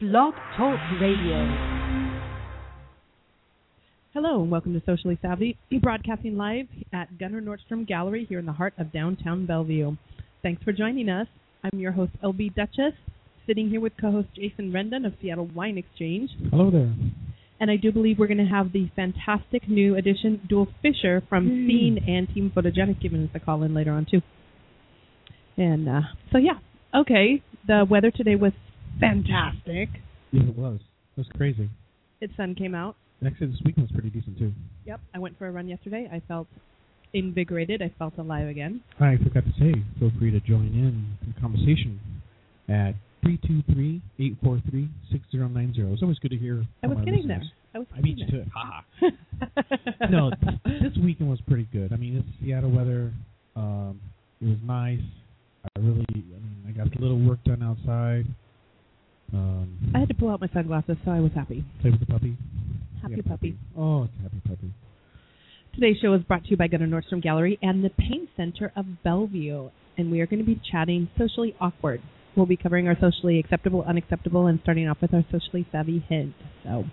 Blog Talk Radio. Hello and welcome to Socially Savvy, We're broadcasting live at Gunnar Nordstrom Gallery here in the heart of downtown Bellevue. Thanks for joining us. I'm your host, LB Dutchess, sitting here with co-host Jason Rendon of Seattle Wine Exchange. Hello there. And I do believe we're going to have the fantastic new addition, Duell Fisher from Yay. Scene and Team Photogenic giving us a call in later on too. And uh, so yeah, okay. The weather today was fantastic. Yeah, it was. It was crazy. Its sun came out. Actually, this weekend was pretty decent too. Yep, I went for a run yesterday. I felt invigorated. I felt alive again. I forgot to say, feel free to join in the conversation at 323-843-6090. It's always good to hear I was getting there. I was I beat you to it. Ha there. no, this weekend was pretty good. I mean, it's Seattle weather. Um, it was nice. I really, I mean, I got a little work done outside. Um, I had to pull out my sunglasses, so I was happy. play with the puppy. Happy got a puppy. Oh, it's a happy puppy. Today's show is brought to you by Gunnar Nordstrom Gallery and the Pain Center of Bellevue, and we are going to be chatting socially awkward. We'll be covering our socially acceptable, unacceptable, and starting off with our socially savvy hint. So,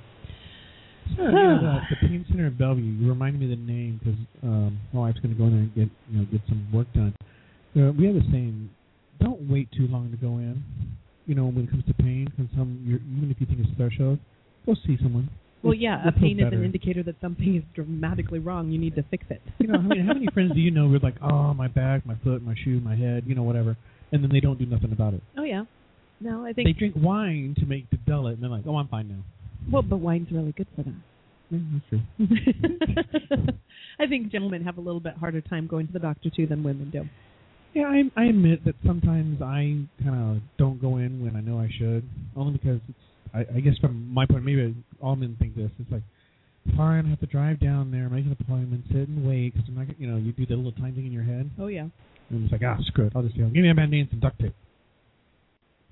So, you know, the, the Pain Center in Bellevue. You reminded me of the name because um, my wife's going to go in there and get you know get some work done. Uh, we have a saying: don't wait too long to go in. You know, when it comes to pain, because some you're, even if you think it's threshold, go see someone. well, You'll- yeah, a pain is an indicator that something is dramatically wrong. You need to fix it. You know, I mean, how many friends do you know who are like, oh, my back, my foot, my shoe, my head, you know, whatever, and then they don't do nothing about it. Oh yeah. No, I think They drink wine to make to dull it, and they're like, oh, I'm fine now. well, but wine's really good for that. Yeah, that's true. I think gentlemen have a little bit harder time going to the doctor too than women do. Yeah, I, I admit that sometimes I kind of don't go in when I know I should, only because it's. I, I guess from my point, maybe all men think this. It's like, fine, I have to drive down there, make an appointment, sit and wait, because I'm not, you know, you do the little time thing in your head, Oh yeah. and it's like, ah, screw it, I'll just, know, give me a band-aid and some duct tape.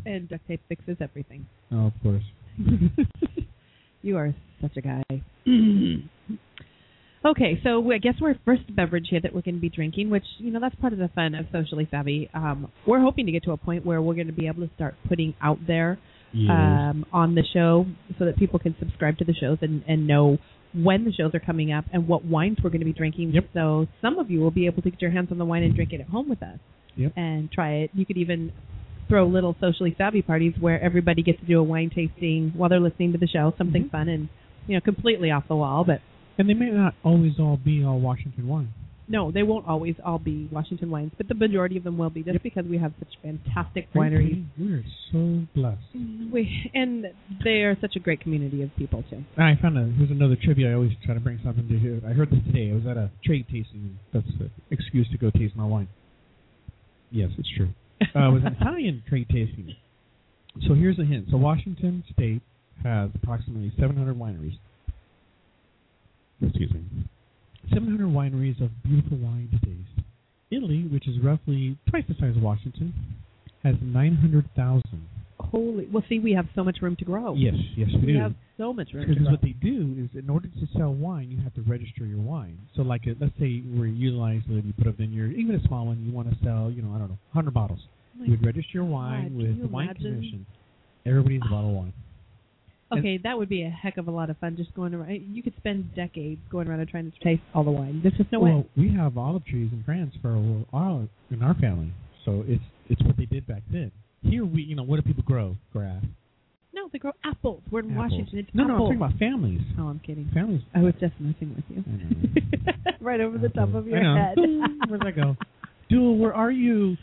And duct tape fixes everything. Oh, of course. you are such a guy. okay, so I guess we're first beverage here that we're going to be drinking, which you know that's part of the fun of socially savvy. Um, we're hoping to get to a point where we're going to be able to start putting out there um, on the show so that people can subscribe to the shows and, and know when the shows are coming up and what wines we're going to be drinking. Yep. So some of you will be able to get your hands on the wine and drink it at home with us Yep. and try it. You could even throw little socially savvy parties where everybody gets to do a wine tasting while they're listening to the show, something Mhm. fun and you know completely off the wall. But And they may not always all be all Washington wine. no, they won't always all be Washington wines, but the majority of them will be just Yep. because we have such fantastic wineries. We're so blessed. We and they are such a great community of people too. I found a here's another trivia. I always try to bring something to here. I heard this today. I was at a trade tasting. That's an excuse to go taste my wine. Yes, it's true. Uh, it was an Italian trade tasting. So here's a hint. So Washington State has approximately 700 wineries. Excuse me. 700 wineries of beautiful wine to taste. Italy, which is roughly twice the size of Washington, has 900,000. Holy, well, see, we have so much room to grow. Yes, yes, we, we do. have so much room to Because what they do is, in order to sell wine, you have to register your wine. So, like, uh, let's say we're utilizing, you put a vineyard, even a small one, you want to sell, you know, I don't know, 100 bottles. My you would register your wine can with you the wine commission. Everybody needs a bottle of wine. Okay, that would be a heck of a lot of fun just going around. You could spend decades going around and trying to taste all the wine. There's just no way well, way. we have olive trees in France for our in our family, so it's it's what they did back then. Here, we, you know, what do people grow? Grass. No, they grow apples. We're in apples. Washington. It's no, no, I'm talking about families. Oh, I'm kidding. Families. I was just messing with you. Right over the top of your head. Where'd that go? Duell, where are you?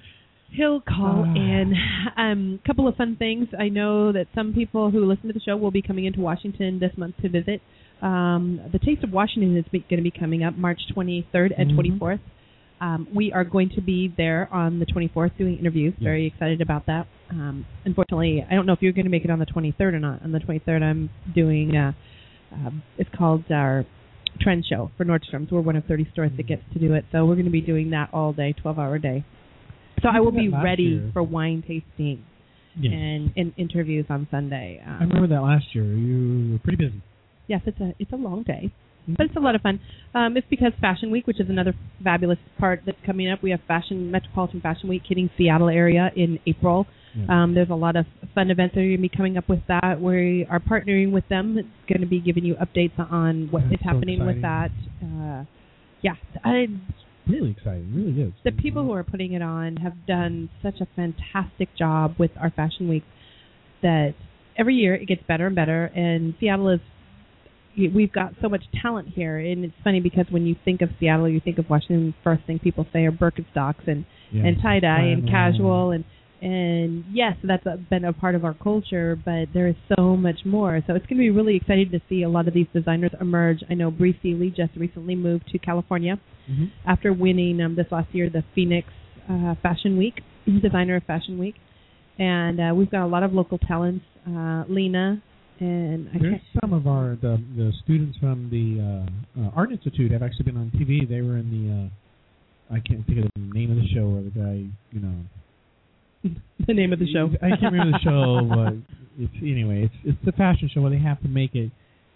He'll call Ah. in. Um, couple of fun things. I know that some people who listen to the show will be coming into Washington this month to visit. Um, the Taste of Washington is going to be coming up March 23rd and Mhm. 24th. Um, we are going to be there on the 24th doing interviews. Yes. Very excited about that. Um, unfortunately, I don't know if you're going to make it on the 23rd or not. On the 23rd, I'm doing. Uh, uh, it's called our trend show for Nordstrom's. We're one of 30 stores that gets to do it, so we're going to be doing that all day, 12-hour day. So I will be ready year. for wine tasting Yes. and, and interviews on Sunday. Um, I remember that last year. You were pretty busy. Yes, it's a it's a long day. But it's a lot of fun. Um, it's because Fashion Week, which is another fabulous part that's coming up. We have Fashion Metropolitan Fashion Week hitting Seattle area in April. Yeah. Um, there's a lot of fun events that are going to be coming up with that. We are partnering with them. It's going to be giving you updates on what That's is so happening with that. Uh, yeah, I, really exciting. Really is. the people who are putting it on have done such a fantastic job with our fashion week that every year it gets better and better and Seattle is we've got so much talent here and it's funny because when you think of Seattle you think of Washington the first thing people say are Birkenstocks and Yeah. and tie dye and casual and and yes that's been a part of our culture but there is so much more so it's going to be really exciting to see a lot of these designers emerge I know Bree Seeley just recently moved to California Mhm. after winning um, this last year the Phoenix uh, Fashion Week, designer of Fashion Week, and uh, we've got a lot of local talents. Uh, Lena and I There's some of our the the students from the uh, uh, Art Institute have actually been on TV. They were in the uh, I can't think of the name of the show where the guy you know the name of the show. I can't remember the show, but it's anyway it's it's the fashion show where they have to make it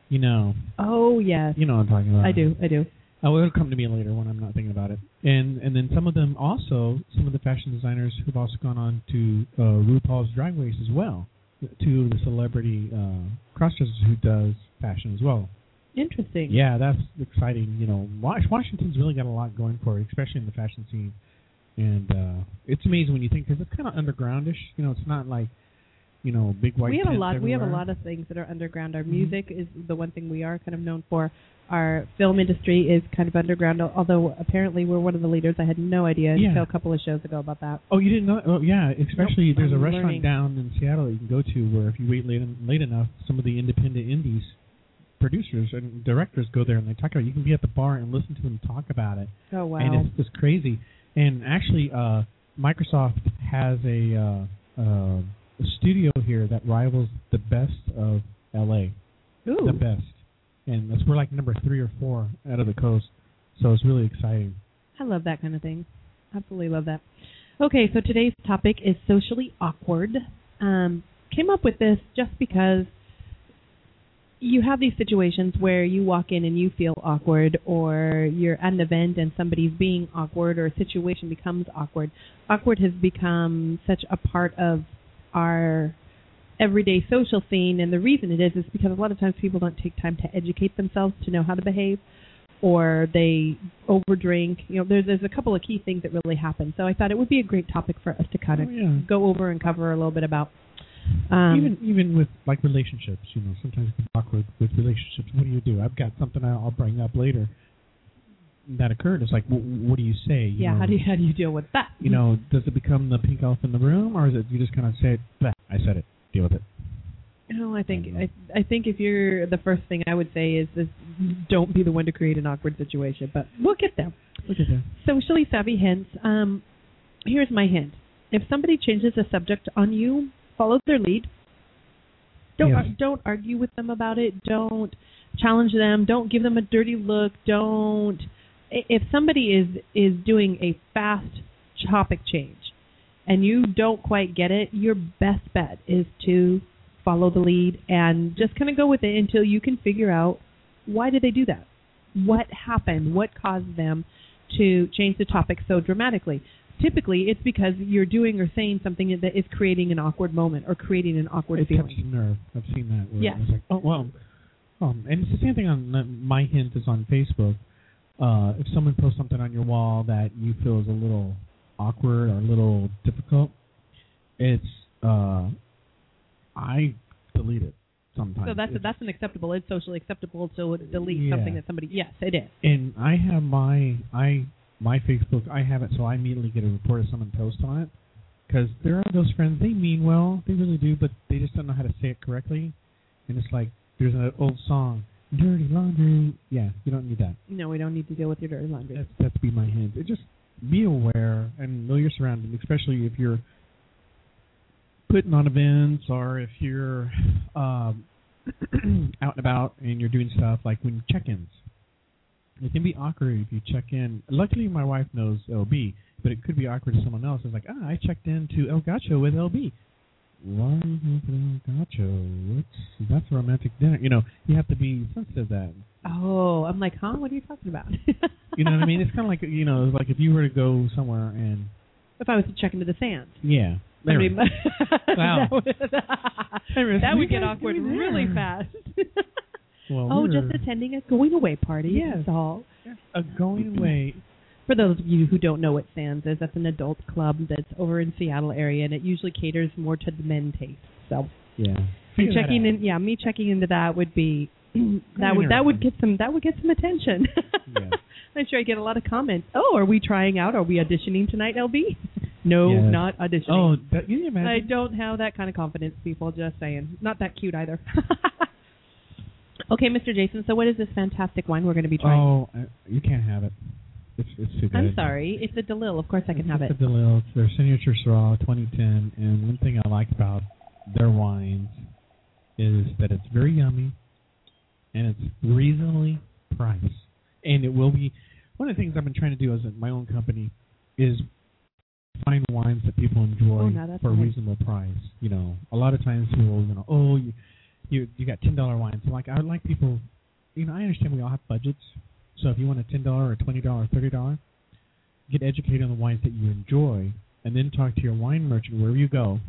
you know oh yes, you know what I'm talking about. I do, I do. Oh, it'll come to me later when I'm not thinking about it. And and then some of them also, some of the fashion designers who've also gone on to uh, RuPaul's Drag Race as well. Two of the celebrity uh, crossdressers who does fashion as well. Interesting. Yeah, that's exciting. You know, Wash- Washington's really got a lot going for it, especially in the fashion scene. And uh it's amazing when you think because it's kind of undergroundish. You know, it's not like you know big white. we have a lot. We have a lot of things that are underground. Our Mhm. music is the one thing we are kind of known for. Our film industry is kind of underground, although apparently we're one of the leaders. I had no idea Yeah. until a couple of shows ago about that. Oh, you didn't know? Oh, yeah. Especially Nope, there's a I'm restaurant learning. down in Seattle that you can go to where if you wait late late enough, some of the independent indies producers and directors go there and they talk about. it. You can be at the bar and listen to them talk about it, Oh wow. and it's just crazy. And actually, uh, Microsoft has a, uh, uh, a studio here that rivals the best of LA, Ooh. the best, and that's we're like number three or four out of the coast. So it's really exciting. I love that kind of thing. Absolutely love that. Okay, so today's topic is socially awkward. Um, came up with this just because you have these situations where you walk in and you feel awkward, or you're at an event and somebody's being awkward, or a situation becomes awkward. Awkward has become such a part of our everyday social scene, and the reason it is is because a lot of times people don't take time to educate themselves to know how to behave or they overdrink. You know, there's there's a couple of key things that really happen. So I thought it would be a great topic for us to kind of Oh, yeah. go over and cover a little bit about. Um, even even with like relationships, you know, sometimes it's awkward with relationships. What do you do? I've got something I'll bring up later that occurred. It's like, wh- what do you say? You yeah, know, how do you how do you deal with that? you know, does it become the pink elephant in the room, or is it you just kind of say, "Bleh, I said it, deal with it? No, I think I I I think if you're the first thing I would say is is don't be the one to create an awkward situation. But we'll get there. Look at that. Socially savvy hints. Um, here's my hint: if somebody changes the subject on you, follow their lead. Don't Yes. ar- don't argue with them about it. Don't challenge them. Don't give them a dirty look. Don't. If somebody is is doing a fast topic change, and you don't quite get it, your best bet is to follow the lead and just kind of go with it until you can figure out why did they do that? What happened? What caused them to change the topic so dramatically? Typically, it's because you're doing or saying something that is creating an awkward moment or creating an awkward It feeling. the nerve. I've seen that. Where Yes. It's like, oh well. Um, and it's the same thing on my hint is on Facebook. Uh, if someone posts something on your wall that you feel is a little awkward or a little difficult, it's uh, I delete it sometimes. So that's It's- that's an acceptable. It's socially acceptable to delete Yeah. something that somebody. Yes, it is. and I have my I my Facebook. I have it so I immediately get a report if someone posts on it because there are those friends. They mean well, they really do, but they just don't know how to say it correctly. And it's like there's an old song, "Dirty Laundry." Yeah, you don't need that. No, we don't need to deal with your dirty laundry. That's that's be my hint. It just be aware and know your surroundings, especially if you're putting on events or if you're um, out and about and you're doing stuff like when check-ins. It can be awkward if you check in. Luckily, my wife knows LB, but it could be awkward to someone else. It's like, ah, I checked in to El Gaucho with LB. why making a? What's that's a romantic dinner? You know, you have to be sensitive to that. Oh, I'm like, huh? What are you talking about? you know what I mean? It's kind of like you know, like if you were to go somewhere and if I was to check into the sands. Yeah. I mean, wow. that would, that would get awkward really fast. well, oh, just attending a going away party. Yes. That's all. a going mm-hmm. away. For those of you who don't know what Sands is, that's an adult club that's over in Seattle area, and it usually caters more to the men taste. So Yeah. me Figure checking in, yeah, me checking into that would be that would that would get some that would get some attention. Yeah. I'm sure I get a lot of comments. Oh, are we trying out? Are we auditioning tonight, LB? no, Yes. not auditioning. Oh, that, you can I don't have that kind of confidence, people. Just saying. Not that cute either. okay, Mr. Jason. So, what is this fantastic wine we're going to be trying? Oh, uh, you can't have it. It's it's too good. I'm sorry. It's a DeLille. Of course, I can have it. it's it. a DeLille. It's their signature Syrah 2010, and one thing I like about their wines is that it's very yummy, and it's reasonably priced, and it will be. One of the things I've been trying to do as my own company is find wines that people enjoy Oh, that's for a nice. reasonable price. You know, a lot of times people, you know, oh, you you you got ten dollar wines. So like I would like people, you know, I understand we all have budgets. So if you want a ten dollar or twenty dollar or thirty dollar, get educated on the wines that you enjoy, and then talk to your wine merchant wherever you go,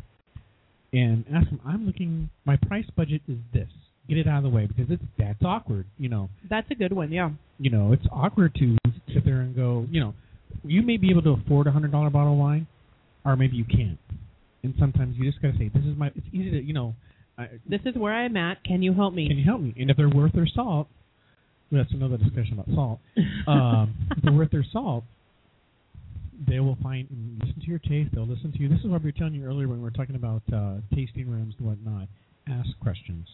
and ask them. I'm looking. My price budget is this. Get it out of the way because it's that's awkward. You know, That's a good one. Yeah. you know, it's awkward to sit there and go. You know, you may be able to afford a hundred dollar bottle of wine, or maybe you can't. And sometimes you just gotta say, "This is my." It's easy to, you know. I, This is where I'm at. Can you help me? can you help me? And if they're worth their salt, well, that's another discussion about salt. Um, if they're worth their salt, they will find and listen to your taste. They'll listen to you. This is what we were telling you earlier when we were talking about uh, tasting rooms and whatnot. Ask questions.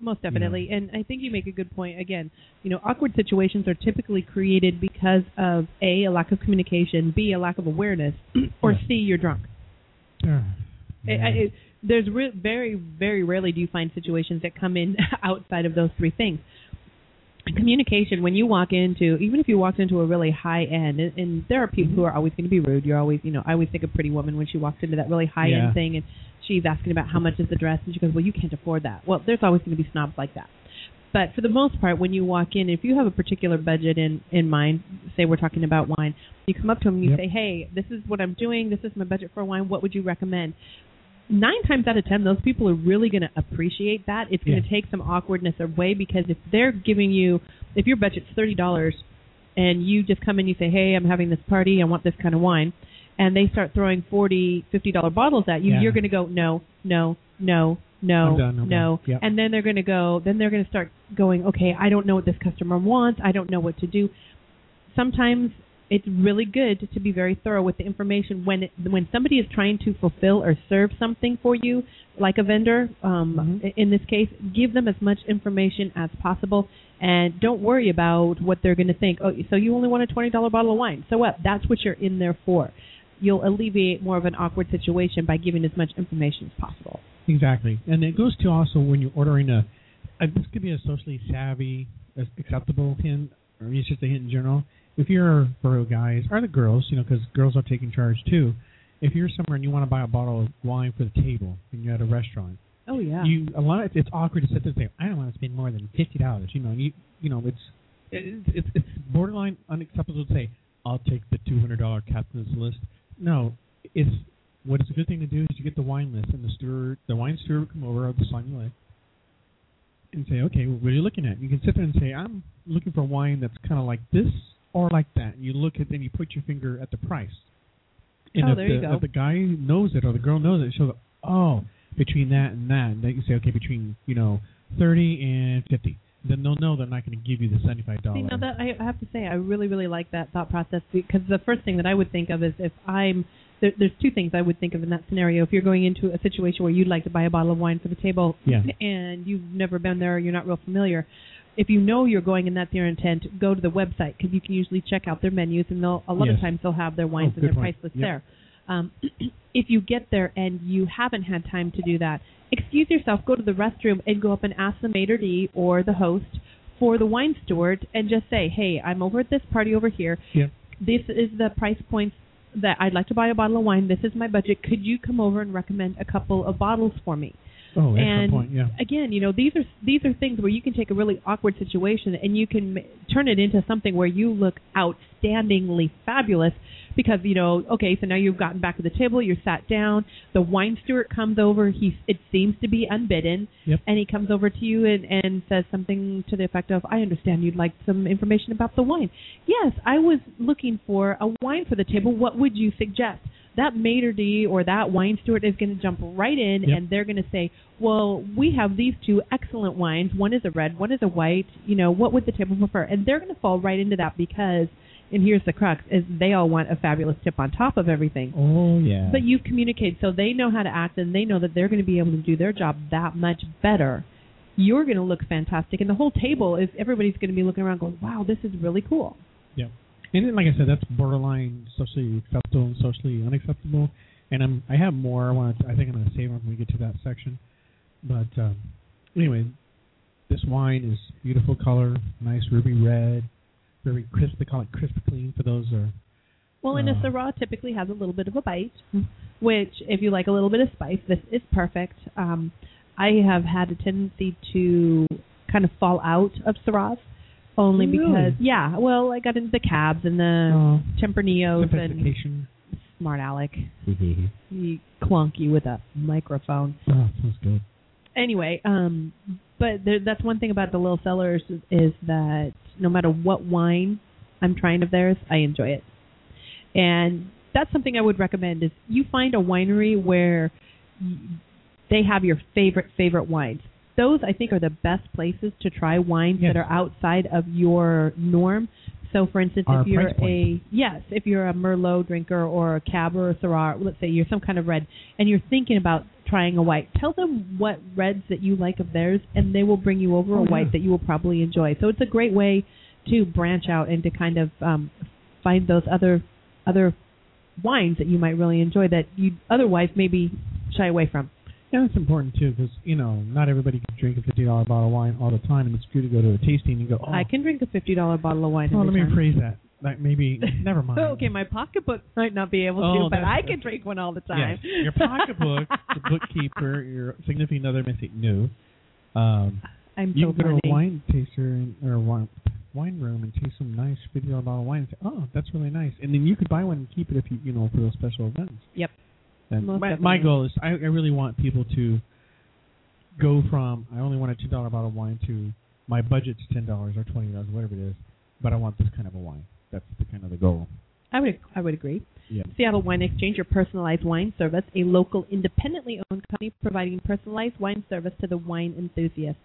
Most definitely. And I think you make a good point. Again, you know, awkward situations are typically created because of A, a lack of communication, B, a lack of awareness, or Yeah. C, you're drunk. Uh, I- I- it- there's re- very, very rarely do you find situations that come in outside of those three things. Communication, when you walk into, even if you walk into a really high end, and, and there are people who are always going to be rude. You're always, you know, I always think of Pretty Woman when she walks into that really high Yeah. end thing, and she's asking about how much is the dress, and she goes, "Well, you can't afford that." Well, there's always going to be snobs like that. But for the most part, when you walk in, if you have a particular budget in in mind, say we're talking about wine, you come up to them and you Yep. say, "Hey, this is what I'm doing. This is my budget for wine. What would you recommend?" Nine times out of ten, those people are really going to appreciate that. It's going to Yeah. take some awkwardness away because if they're giving you, if your budget's thirty dollars, and you just come in, you say, "Hey, I'm having this party. I want this kind of wine," and they start throwing forty, fifty dollar bottles at you, Yeah. you're going to go, "No, no, no, no, done, no," Yep. and then they're going to go. Then they're going to start going, "Okay, I don't know what this customer wants. I don't know what to do." Sometimes it's really good to be very thorough with the information when it, when somebody is trying to fulfill or serve something for you, like a vendor. Um, Mhm. In this case, give them as much information as possible, and don't worry about what they're going to think. Oh, so you only want a twenty dollar bottle of wine? So what? That's what you're in there for. You'll alleviate more of an awkward situation by giving as much information as possible. Exactly, and it goes to also when you're ordering a. Uh, this could be a socially savvy, acceptable hint, or it's just a hint in general. If you're for guys or the girls, you know, because girls are taking charge too. If you're somewhere and you want to buy a bottle of wine for the table and you're at a restaurant, Oh yeah. you a lot of, it's awkward to sit there and say, I don't want to spend more than fifty dollars. You know, you you know, it's it's it's, it's borderline unacceptable to say, I'll take the two hundred dollar captain's list. No, it's what is a good thing to do is you get the wine list and the steward, the wine steward, will come over or the sommelier and say, okay, well, what are you looking at? You can sit there and say, I'm looking for wine that's kind of like this or like that. And you look at, then you put your finger at the price. And Oh, if there the, you go. If the guy knows it or the girl knows it, she'll go, oh, between that and that. And then you say, okay, between you know thirty and fifty. Then they'll know they're not going to give you the seventy-five See, dollars. now that I have to say, I really, really like that thought process because the first thing that I would think of is if I'm there, there's two things I would think of in that scenario. If you're going into a situation where you'd like to buy a bottle of wine for the table, Yeah. and you've never been there, you're not real familiar. If you know you're going and that's your intent, go to the website because you can usually check out their menus, and they'll a lot of times they'll have their wines Oh, and their point. price list Yep. there. Um, if you get there and you haven't had time to do that, excuse yourself, go to the restroom and go up and ask the maitre d' or the host for the wine steward and just say, "Hey, I'm over at this party over here. Yeah. This is the price points that I'd like to buy a bottle of wine. This is my budget. Could you come over and recommend a couple of bottles for me? Oh, and point. Yeah. again, you know, these are these are things where you can take a really awkward situation and you can m- turn it into something where you look outstandingly fabulous because you know, okay, so now you've gotten back to the table, you're sat down, the wine steward comes over, he it seems to be unbidden, Yep. and he comes over to you and and says something to the effect of, "I understand you'd like some information about the wine." Yes, I was looking for a wine for the table. What would you suggest? That maitre d or that wine steward is going to jump right in Yep. and they're going to say, "Well, we have these two excellent wines. One is a red, one is a white. You know, what would the table prefer?" And they're going to fall right into that because, and here's the crux: is they all want a fabulous tip on top of everything. Oh yeah. But you've communicated, so they know how to act, and they know that they're going to be able to do their job that much better. You're going to look fantastic, and the whole table is everybody's going to be looking around, going, "Wow, this is really cool." Yeah. And then, like I said, that's borderline socially acceptable and socially unacceptable. And I'm I have more. I want. I think I'm going to save them when we get to that section. But um, anyway, this wine is beautiful color, nice ruby red, very crisp. They call it crisp clean for those. Are Well, and a Uh, Syrah typically has a little bit of a bite, which, if you like a little bit of spice, this is perfect. Um, I have had a tendency to kind of fall out of Syrahs, only Really? because, yeah, well, I got into the cabs and the oh, Tempranillos and. Smart Alec. oh, He clunky with a microphone. sounds good. Anyway, um, but there, that's one thing about DeLille Cellars is, is that no matter what wine I'm trying of theirs, I enjoy it. And that's something I would recommend is you find a winery where they have your favorite favorite wines. Those I think are the best places to try wines Yes. that are outside of your norm. So, for instance, Our if you're a yes, if you're a Merlot drinker or a Cab or a Syrah, let's say you're some kind of red, and you're thinking about trying a white, tell them what reds that you like of theirs, and they will bring you over Oh, a white yeah. that you will probably enjoy. So it's a great way to branch out and to kind of um, find those other other wines that you might really enjoy that you otherwise maybe shy away from. Yeah, it's important too because you know not everybody can drink a fifty dollar bottle of wine all the time, and it's good to go to a tasting and go. Oh, I can drink a fifty dollar bottle of wine. oh let me time. rephrase that. Like maybe never mind. okay, my pocketbook might not be able Oh, to, but I can drink one all the time. Yes, your pocketbook, the bookkeeper, your significant other may say no. Um, I'm you so can go funny. to a wine taster and, or wine wine room and taste some nice fifty dollar bottle of wine and say, oh, that's really nice, and then you could buy one and keep it if you you know for those special events. Yep. My, my goal is I, I really want people to go from I only want a two dollar bottle of wine to my budget's ten dollars or twenty dollars whatever it is, but I want this kind of a wine. That's the kind of the goal. I would I would agree. Yeah. Seattle Wine Exchange, your personalized wine service, a local independently owned company providing personalized wine service to the wine enthusiast.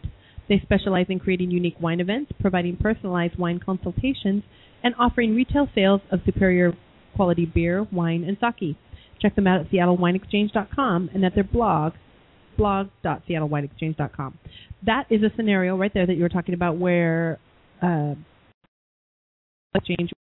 They specialize in creating unique wine events, providing personalized wine consultations, and offering retail sales of superior quality beer, wine, and sake. Check them out at seattlewineexchange.com and at their blog, blog.seattlewineexchange.com. That is a scenario right there that you were talking about where uh, exchange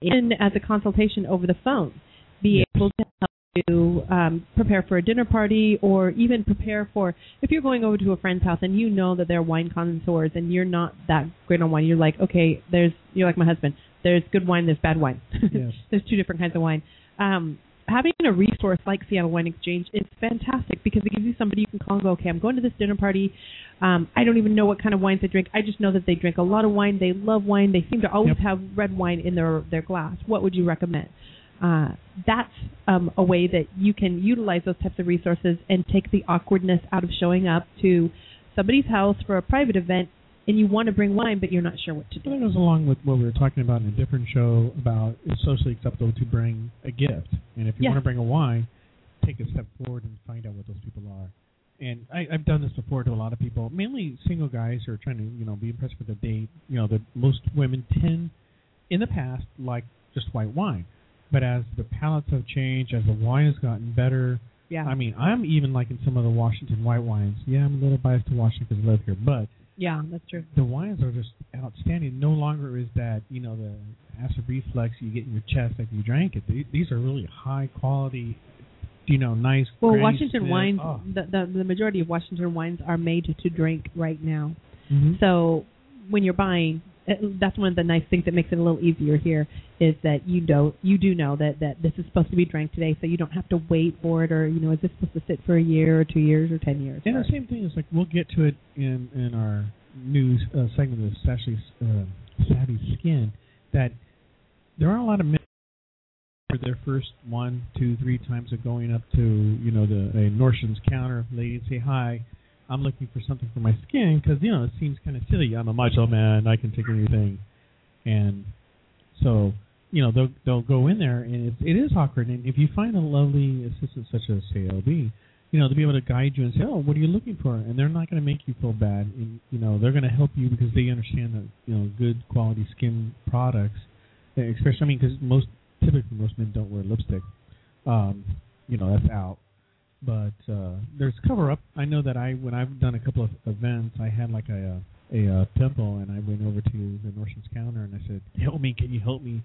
in as a consultation over the phone, be able to help you um, prepare for a dinner party or even prepare for if you're going over to a friend's house and you know that they're wine connoisseurs and you're not that great on wine. You're like, okay, there's you're like my husband. There's good wine, there's bad wine. Yes. there's two different kinds of wine. Um, having a resource like Seattle Wine Exchange is fantastic because it gives you somebody you can call and go, okay, I'm going to this dinner party. Um, I don't even know what kind of wines they drink. I just know that they drink a lot of wine. They love wine. They seem to always Yep. have red wine in their their glass. What would you recommend? Uh, that's um, a way that you can utilize those types of resources and take the awkwardness out of showing up to somebody's house for a private event and you want to bring wine but you're not sure what to Well, do. that goes along with what we were talking about in a different show about it's socially acceptable to bring a gift. And if you Yeah. want to bring a wine, take a step forward and find out what those people are. And I, I've done this before to a lot of people, mainly single guys who are trying to, you know, be impressed with a date. You know, that most women tend, in the past, like just white wine. But as the palates have changed, as the wine has gotten better, Yeah. I mean, I'm even liking some of the Washington white wines. Yeah, I'm a little biased to Washington because I live here, but yeah, that's true. the wines are just outstanding. No longer is that you know the acid reflux you get in your chest after you drank it. Th- These are really high quality, you know, nice. Well, Washington wines, Oh. the, the the majority of Washington wines are made to drink right now. Mhm. So when you're buying, that's one of the nice things that makes it a little easier here is that you know you do know that that this is supposed to be drank today, so you don't have to wait for it, or you know, is this supposed to sit for a year or two years or ten years? And the same thing is like we'll get to it in in our news uh, segment of Savvy, uh, Savvy Skin that there are a lot of men for their first one, two, three times of going up to you know the a Nordstrom's counter lady and say hi I'm looking for something for my skin because you know it seems kind of silly. I'm a macho man. I can take anything, and so you know they'll they'll go in there and it's it is awkward. And if you find a lovely assistant such as say you know they'll be able to guide you and say, oh, what are you looking for? And they're not going to make you feel bad. And you know they're going to help you because they understand that you know good quality skin products, especially I mean because most typically most men don't wear lipstick. Um, you know that's out but uh, there's cover up. I know that I when I've done a couple of events, I had like a a, a pimple, and I went over to the Nordstrom's counter and I said, "Help me! Can you help me?"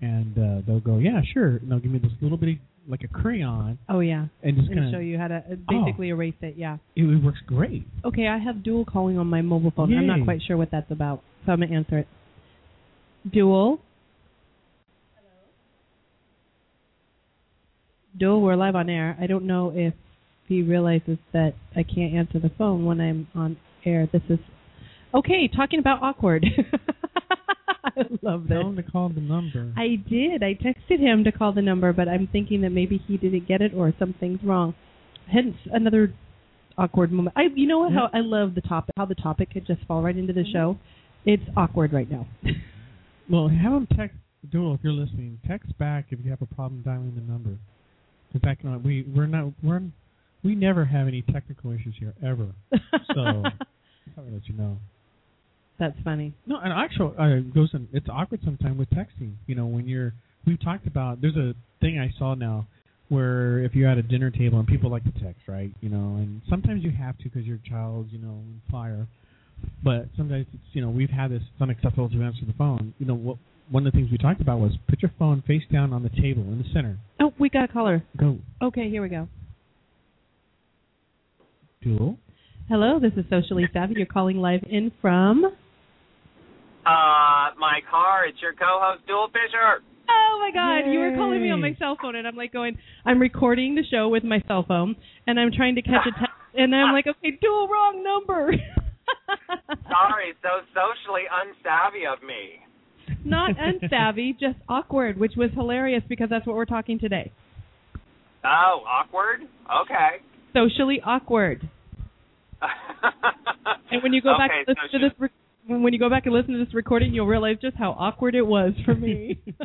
And uh, they'll go, "Yeah, sure." And they'll give me this little bitty like a crayon. Oh yeah. And just kind of show you how to uh, basically oh, erase it. Yeah. It, it, works great. Okay, I have Duell calling on my mobile phone. Yay. I'm not quite sure what that's about, so I'm gonna answer it. Duell. Duell, we're live on air. I don't know if he realizes that I can't answer the phone when I'm on air. This is okay. Talking about awkward. I love that. Tell him to call the number. I did. I texted him to call the number, but I'm thinking that maybe he didn't get it or something's wrong. Hence another awkward moment. I, you know what? How I love the topic. How the topic could just fall right into the show. Mm-hmm. It's awkward right now. well, have him text Duell if you're listening. Text back if you have a problem dialing the number. Because that can we we're not we're we never have any technical issues here ever. so I'll let you know. That's funny. No, and actually, uh, goes in, it's awkward sometimes with texting. You know, when you're we've talked about. There's a thing I saw now where if you're at a dinner table and people like to text, right? You know, and sometimes you have to because your child's, you know, on fire. But sometimes it's, you know, we've had this. It's unacceptable to answer the phone. You know, what one of the things we talked about was put your phone face down on the table in the center. Oh, we got a caller. Go. Okay, here we go. Duell. Hello, this is Socially Savvy. You're calling live in from. Uh, my car. It's your co-host, Duell Fisher. Oh my God! Yay. You were calling me on my cell phone, and I'm like going. I'm recording the show with my cell phone, and I'm trying to catch a text, and I'm like, okay, Duell, wrong number. Sorry, so socially unsavvy of me. Not unsavvy, just awkward, which was hilarious because that's what we're talking today. Oh, awkward. Okay socially awkward. and when you go okay, back and listen to this, re- when you go back and listen to this recording, you'll realize just how awkward it was for me. well,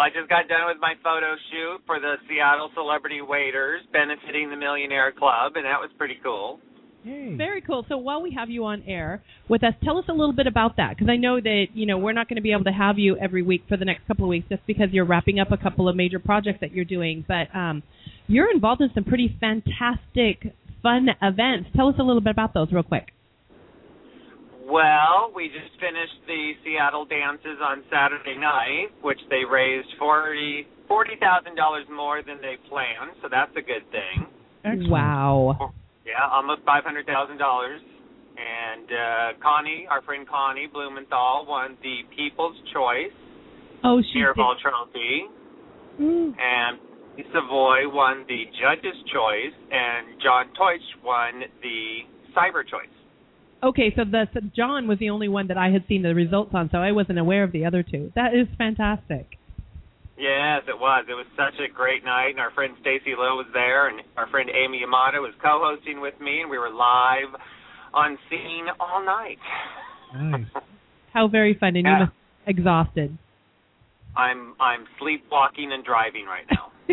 I just got done with my photo shoot for the Seattle Celebrity Waiters, benefiting the Millionair Club, and that was pretty cool. Hey. Very cool. So while we have you on air with us, tell us a little bit about that because I know that you know we're not going to be able to have you every week for the next couple of weeks just because you're wrapping up a couple of major projects that you're doing. But um, you're involved in some pretty fantastic, fun events. Tell us a little bit about those, real quick. Well, we just finished the Seattle dances on Saturday night, which they raised forty forty thousand dollars more than they planned, so that's a good thing. Excellent. Wow. Yeah, almost five hundred thousand dollars. And uh, Connie, our friend Connie Blumenthal, won the People's Choice oh, she Mirabal Trophy. Mm. And Savoy won the Judge's Choice, and John Teutsch won the Cyber Choice. Okay, so the so John was the only one that I had seen the results on, so I wasn't aware of the other two. That is fantastic. Yes, it was. It was such a great night, and our friend Stacy Lowe was there, and our friend Amy Yamato was co-hosting with me, and we were live on scene all night. Nice. How very fun, and yeah. you must exhausted. I'm I'm sleepwalking and driving right now.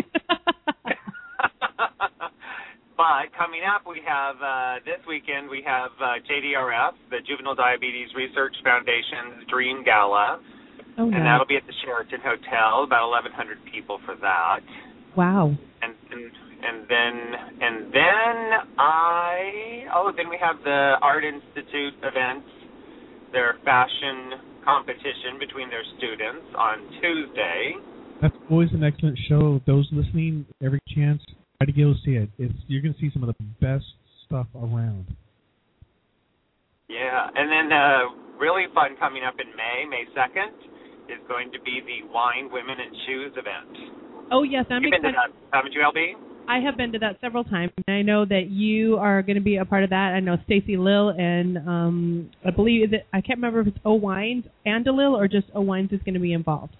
but coming up, we have uh, this weekend we have uh, JDRF, the Juvenile Diabetes Research Foundation's Dream Gala Oh, and that'll be at the Sheraton Hotel. About 1,100 people for that. Wow. And and and then and then I oh then we have the Art Institute events, their fashion competition between their students on Tuesday. That's always an excellent show. Those listening, every chance, try to go see it. It's you're going to see some of the best stuff around. Yeah, and then uh, really fun coming up in May, May second, is going to be the Wine, Women, and Shoes event. Oh yes, I'm You've been to that, haven't you, LB? I have been to that several times. And I know that you are going to be a part of that. I know Stacy Lill and um I believe that I can't remember if it's O Wines and DeLille or just O Wines is going to be involved.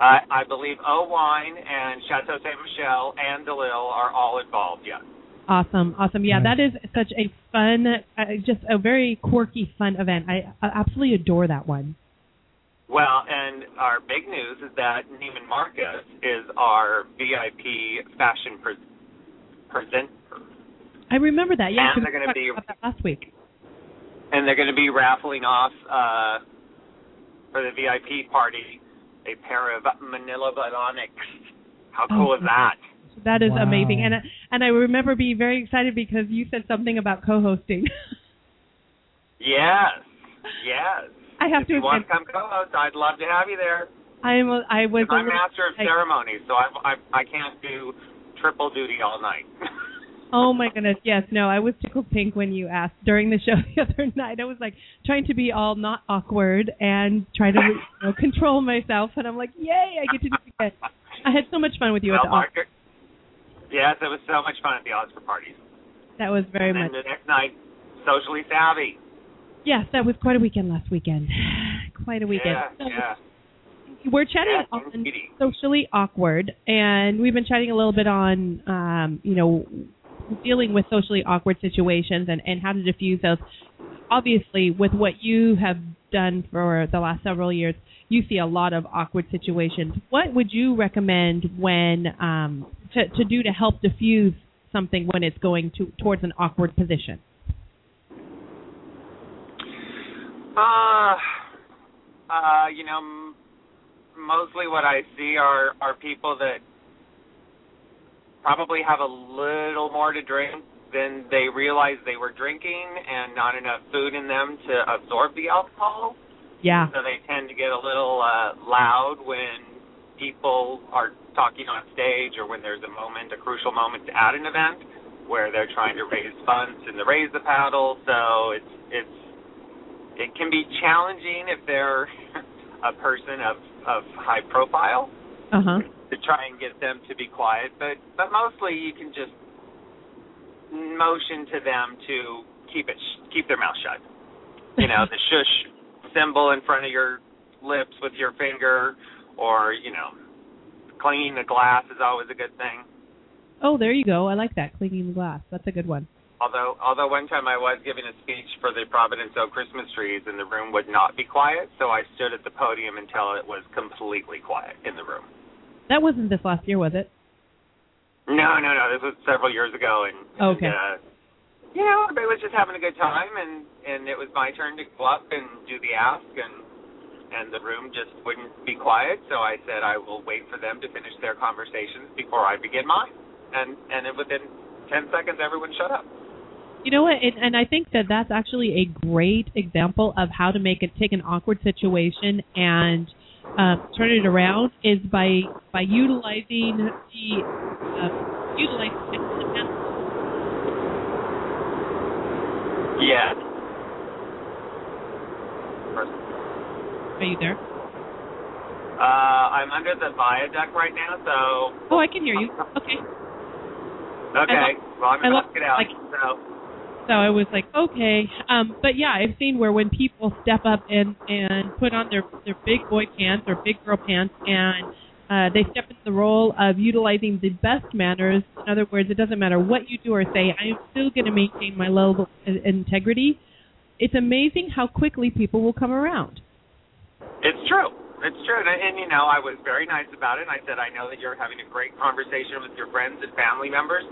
I I believe O Wine and Chateau Ste. Michelle and DeLille are all involved. Yes. Awesome, awesome. Yeah, Nice. that is such a fun, uh, just a very quirky, fun event. I, I absolutely adore that one. Well, and our big news is that Neiman Marcus is our VIP fashion pre- presenter, I remember that. Yeah, And 'cause they're gonna be- about that last week. and they're going to be raffling off uh, for the VIP party a pair of Manolo Blahniks. How cool Oh, is that? That is Wow. amazing, and and I remember being very excited because you said something about co-hosting. Yes, yes. I have if to you want to come co-host, I'd love to have you there. I am. a- I was. a I'm master of I- ceremonies, so I, I I can't do triple duty all night. Oh my goodness, yes, no, I was tickled pink when you asked during the show the other night. I was like trying to be all not awkward and try to you know, control myself, and I'm like, yay, I get to do it. I had so much fun with you well, at the office. Margaret, yes, it was so much fun at the Oscar parties. That was very and much. the next night, socially savvy. Yes, that was quite a weekend last weekend. Quite a weekend. Yeah, So, yeah. We're chatting Yeah, on socially awkward, and we've been chatting a little bit on, um, you know, dealing with socially awkward situations and, and how to diffuse those. Obviously, with what you have done for the last several years, you see a lot of awkward situations. What would you recommend when um, to, to do to help diffuse something when it's going to towards an awkward position? Uh, uh, you know, m- mostly what I see are are people that probably have a little more to drink than they realize they were drinking, and not enough food in them to absorb the alcohol. Yeah. So they tend to get a little uh, loud when people are talking on stage, or when there's a moment, a crucial moment at an event where they're trying to raise funds and to raise the paddle. So it's it's it can be challenging if they're a person of of high profile Uh huh. to try and get them to be quiet, but but mostly you can just motion to them to keep it keep their mouth shut. You know, the shush symbol in front of your lips with your finger, or you know, cleaning the glass is always a good thing. Oh, there you go. I like that cleaning the glass. That's a good one. Although, although one time I was giving a speech for the Providence Oak Christmas trees, and the room would not be quiet, so I stood at the podium until it was completely quiet in the room. That wasn't this last year, was it? No, no, no. This was several years ago, and, and Okay. uh, you know, everybody was just having a good time, and and it was my turn to go up and do the ask, and and the room just wouldn't be quiet. So I said I will wait for them to finish their conversations before I begin mine, and and within ten seconds, everyone shut up. You know what? And, and I think that that's actually a great example of how to make it take an awkward situation and uh, turn it around is by by utilizing the uh, utilizing Yes. Are you there? Uh, I'm under the viaduct right now, so Oh, I can hear you. Okay. okay. well, I'm I about love- to get out. like- so So I was like, okay, um, but yeah, I've seen where when people step up and and put on their their big boy pants or big girl pants and uh, they step into the role of utilizing the best manners. In other words, it doesn't matter what you do or say, I am still going to maintain my level of integrity. It's amazing how quickly people will come around. It's true. It's true. And, and you know, I was very nice about it. And I said, I know that you're having a great conversation with your friends and family members,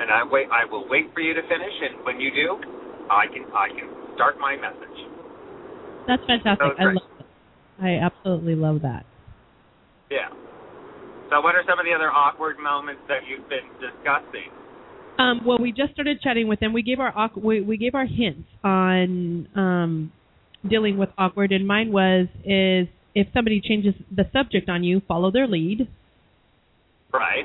and I wait. I will wait for you to finish. And when you do, I can I can start my message. That's fantastic. I love it. I absolutely love that. Yeah. So, what are some of the other awkward moments that you've been discussing? Um, well, we just started chatting with them. We gave our we, we gave our hints on um, dealing with awkward, and mine was is if somebody changes the subject on you, follow their lead. Right.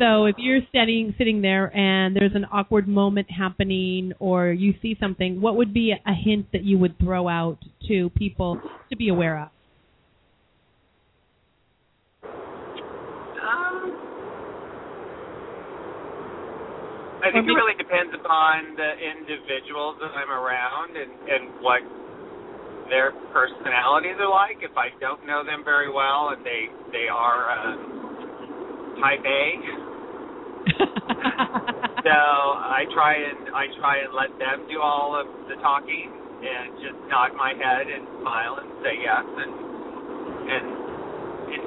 So if you're sitting sitting there and there's an awkward moment happening or you see something, what would be a hint that you would throw out to people to be aware of? Um, I think it really depends upon the individuals that I'm around and, and what their personalities are like. If I don't know them very well and they they are um, type A, so I try and I try and let them do all of the talking and just nod my head and smile and say yes and and it,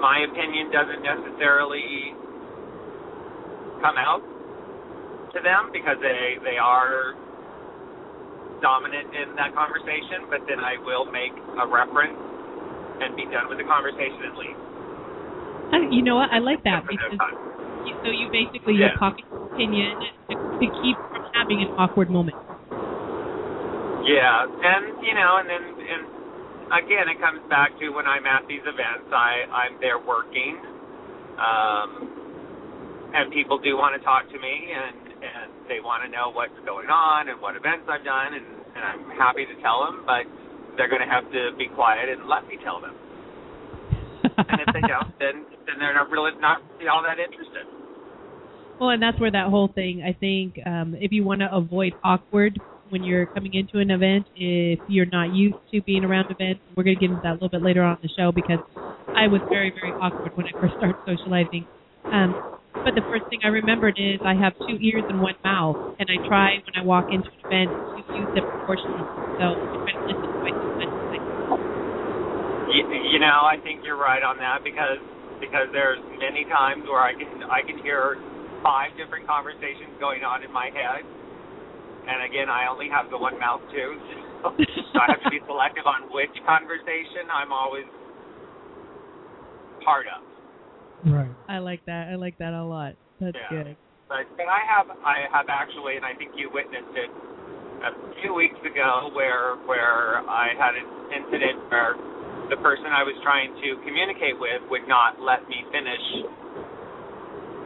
my opinion doesn't necessarily come out to them because they they are dominant in that conversation, but then I will make a reference and be done with the conversation at least. and leave. you know what? I like that because you, so you basically yeah. you're opinion to, to keep from having an awkward moment. Yeah, and you know, and then and again, it comes back to when I'm at these events, I I'm there working, um, and people do want to talk to me, and and they want to know what's going on and what events I've done, and, and I'm happy to tell them, but they're going to have to be quiet and let me tell them. and if they don't, then then they're not really not all that interested. Well, and that's where that whole thing. I think um, if you want to avoid awkward when you're coming into an event, if you're not used to being around events, we're going to get into that a little bit later on in the show because I was very very awkward when I first started socializing. Um, but the first thing I remembered is I have two ears and one mouth, and I try when I walk into an event to use them proportionally. So I try to listen to myself. You, you know, I think you're right on that because because there's many times where I can I can hear five different conversations going on in my head, and again, I only have the one mouth too, so, so I have to be selective on which conversation I'm always part of. Right. I like that. I like that a lot. That's yeah. good. But but I have I have actually, and I think you witnessed it a few weeks ago, where where I had an incident where the person I was trying to communicate with would not let me finish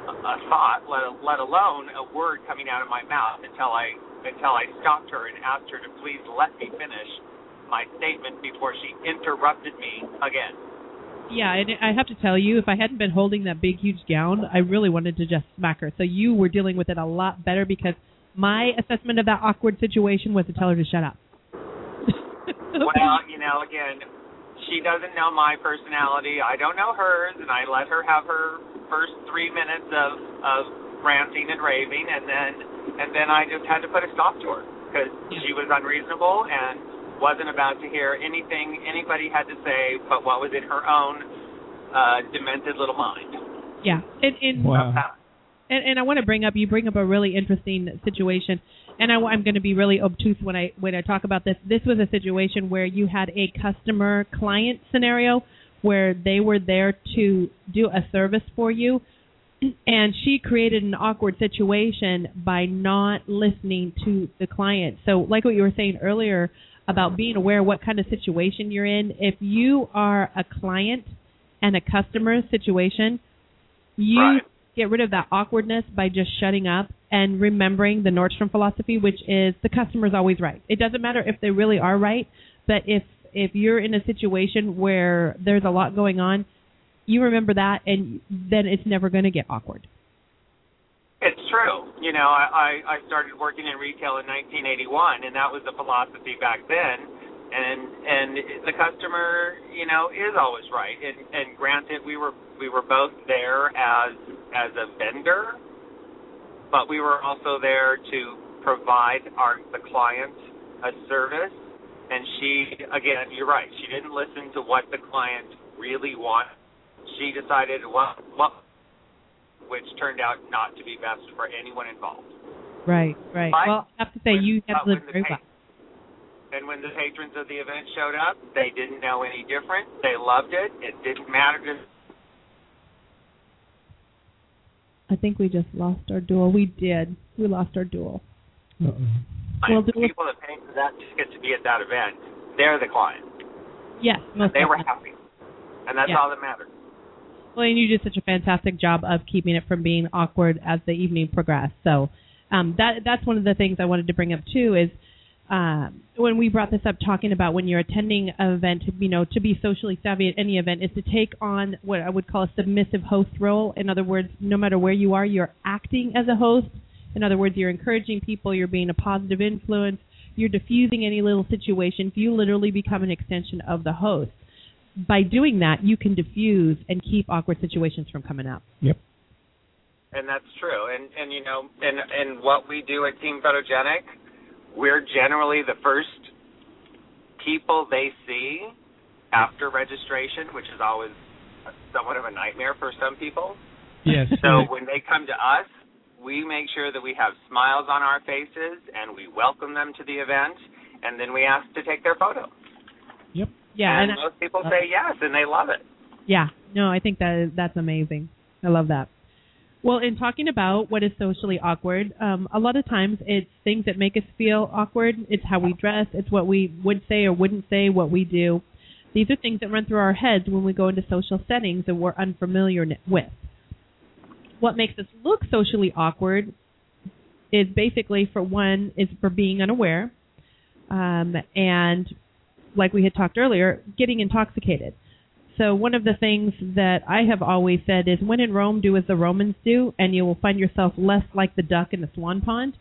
a thought, let let alone a word coming out of my mouth until I until I stopped her and asked her to please let me finish my statement before she interrupted me again. Yeah, and I have to tell you, if I hadn't been holding that big, huge gown, I really wanted to just smack her. So you were dealing with it a lot better because my assessment of that awkward situation was to tell her to shut up. well, you know, again, she doesn't know my personality. I don't know hers, and I let her have her first three minutes of of ranting and raving, and then and then I just had to put a stop to her because she was unreasonable and wasn't about to hear anything anybody had to say but what was in her own uh, demented little mind. Yeah, and, and wow. And, and I want to bring up you bring up a really interesting situation, and I, I'm going to be really obtuse when I when I talk about this. This was a situation where you had a customer client scenario where they were there to do a service for you, and she created an awkward situation by not listening to the client. So, like what you were saying earlier, about being aware what kind of situation you're in. If you are a client and a customer situation, you right. get rid of that awkwardness by just shutting up and remembering the Nordstrom philosophy, which is the customer is always right. It doesn't matter if they really are right, but if if you're in a situation where there's a lot going on, you remember that, and then it's never going to get awkward. It's true. You know, I, I started working in retail in 1981, and that was the philosophy back then. And and the customer, you know, is always right. And and granted, we were we were both there as as a vendor, but we were also there to provide our the client a service. And she, again, you're right. She didn't listen to what the client really wanted. She decided what what which turned out not to be best for anyone involved. Right, right. But well, I have to say when, you handled it very well. And when the patrons of the event showed up, they didn't know any different. They loved it. It didn't matter to I think we just lost our Duell. We did. We lost our Duell. Uh-oh. Well, the people that paid for that ticket to be at that event, they're the client. Yes, most They were happy, and that's Yeah. all that matters. Well, and you did such a fantastic job of keeping it from being awkward as the evening progressed. So um, that that's one of the things I wanted to bring up too is uh, when we brought this up, talking about when you're attending an event, you know, to be socially savvy at any event is to take on what I would call a submissive host role. In other words, no matter where you are, you're acting as a host. In other words, you're encouraging people, you're being a positive influence, you're diffusing any little situation. You literally become an extension of the host. By doing that, you can diffuse and keep awkward situations from coming up. Yep. And that's true. And and you know, and and what we do at Team Photogenic, we're generally the first people they see after registration, which is always somewhat of a nightmare for some people. Yes. So when they come to us, we make sure that we have smiles on our faces and we welcome them to the event, and then we ask to take their photo. Yep. Yeah, and, and most people say yes, and they love it. Yeah, no, I think that is, that's amazing. I love that. Well, in talking about what is socially awkward, um, a lot of times it's things that make us feel awkward. It's how we dress. It's what we would say or wouldn't say, what we do. These are things that run through our heads when we go into social settings that we're unfamiliar with. What makes us look socially awkward is basically, for one, is for being unaware, um, and like we had talked earlier, getting intoxicated. So one of the things that I have always said is when in Rome, do as the Romans do, and you will find yourself less like the duck in the swan pond.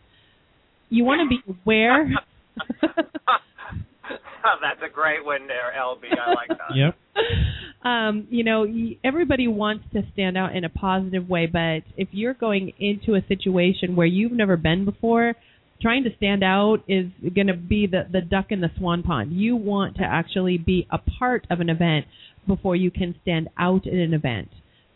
You want to be aware. That's a great one there, LB. I like that. Yep. um, you know, everybody wants to stand out in a positive way, but if you're going into a situation where you've never been before, trying to stand out is going to be the the duck in the swan pond. You want to actually be a part of an event before you can stand out in an event.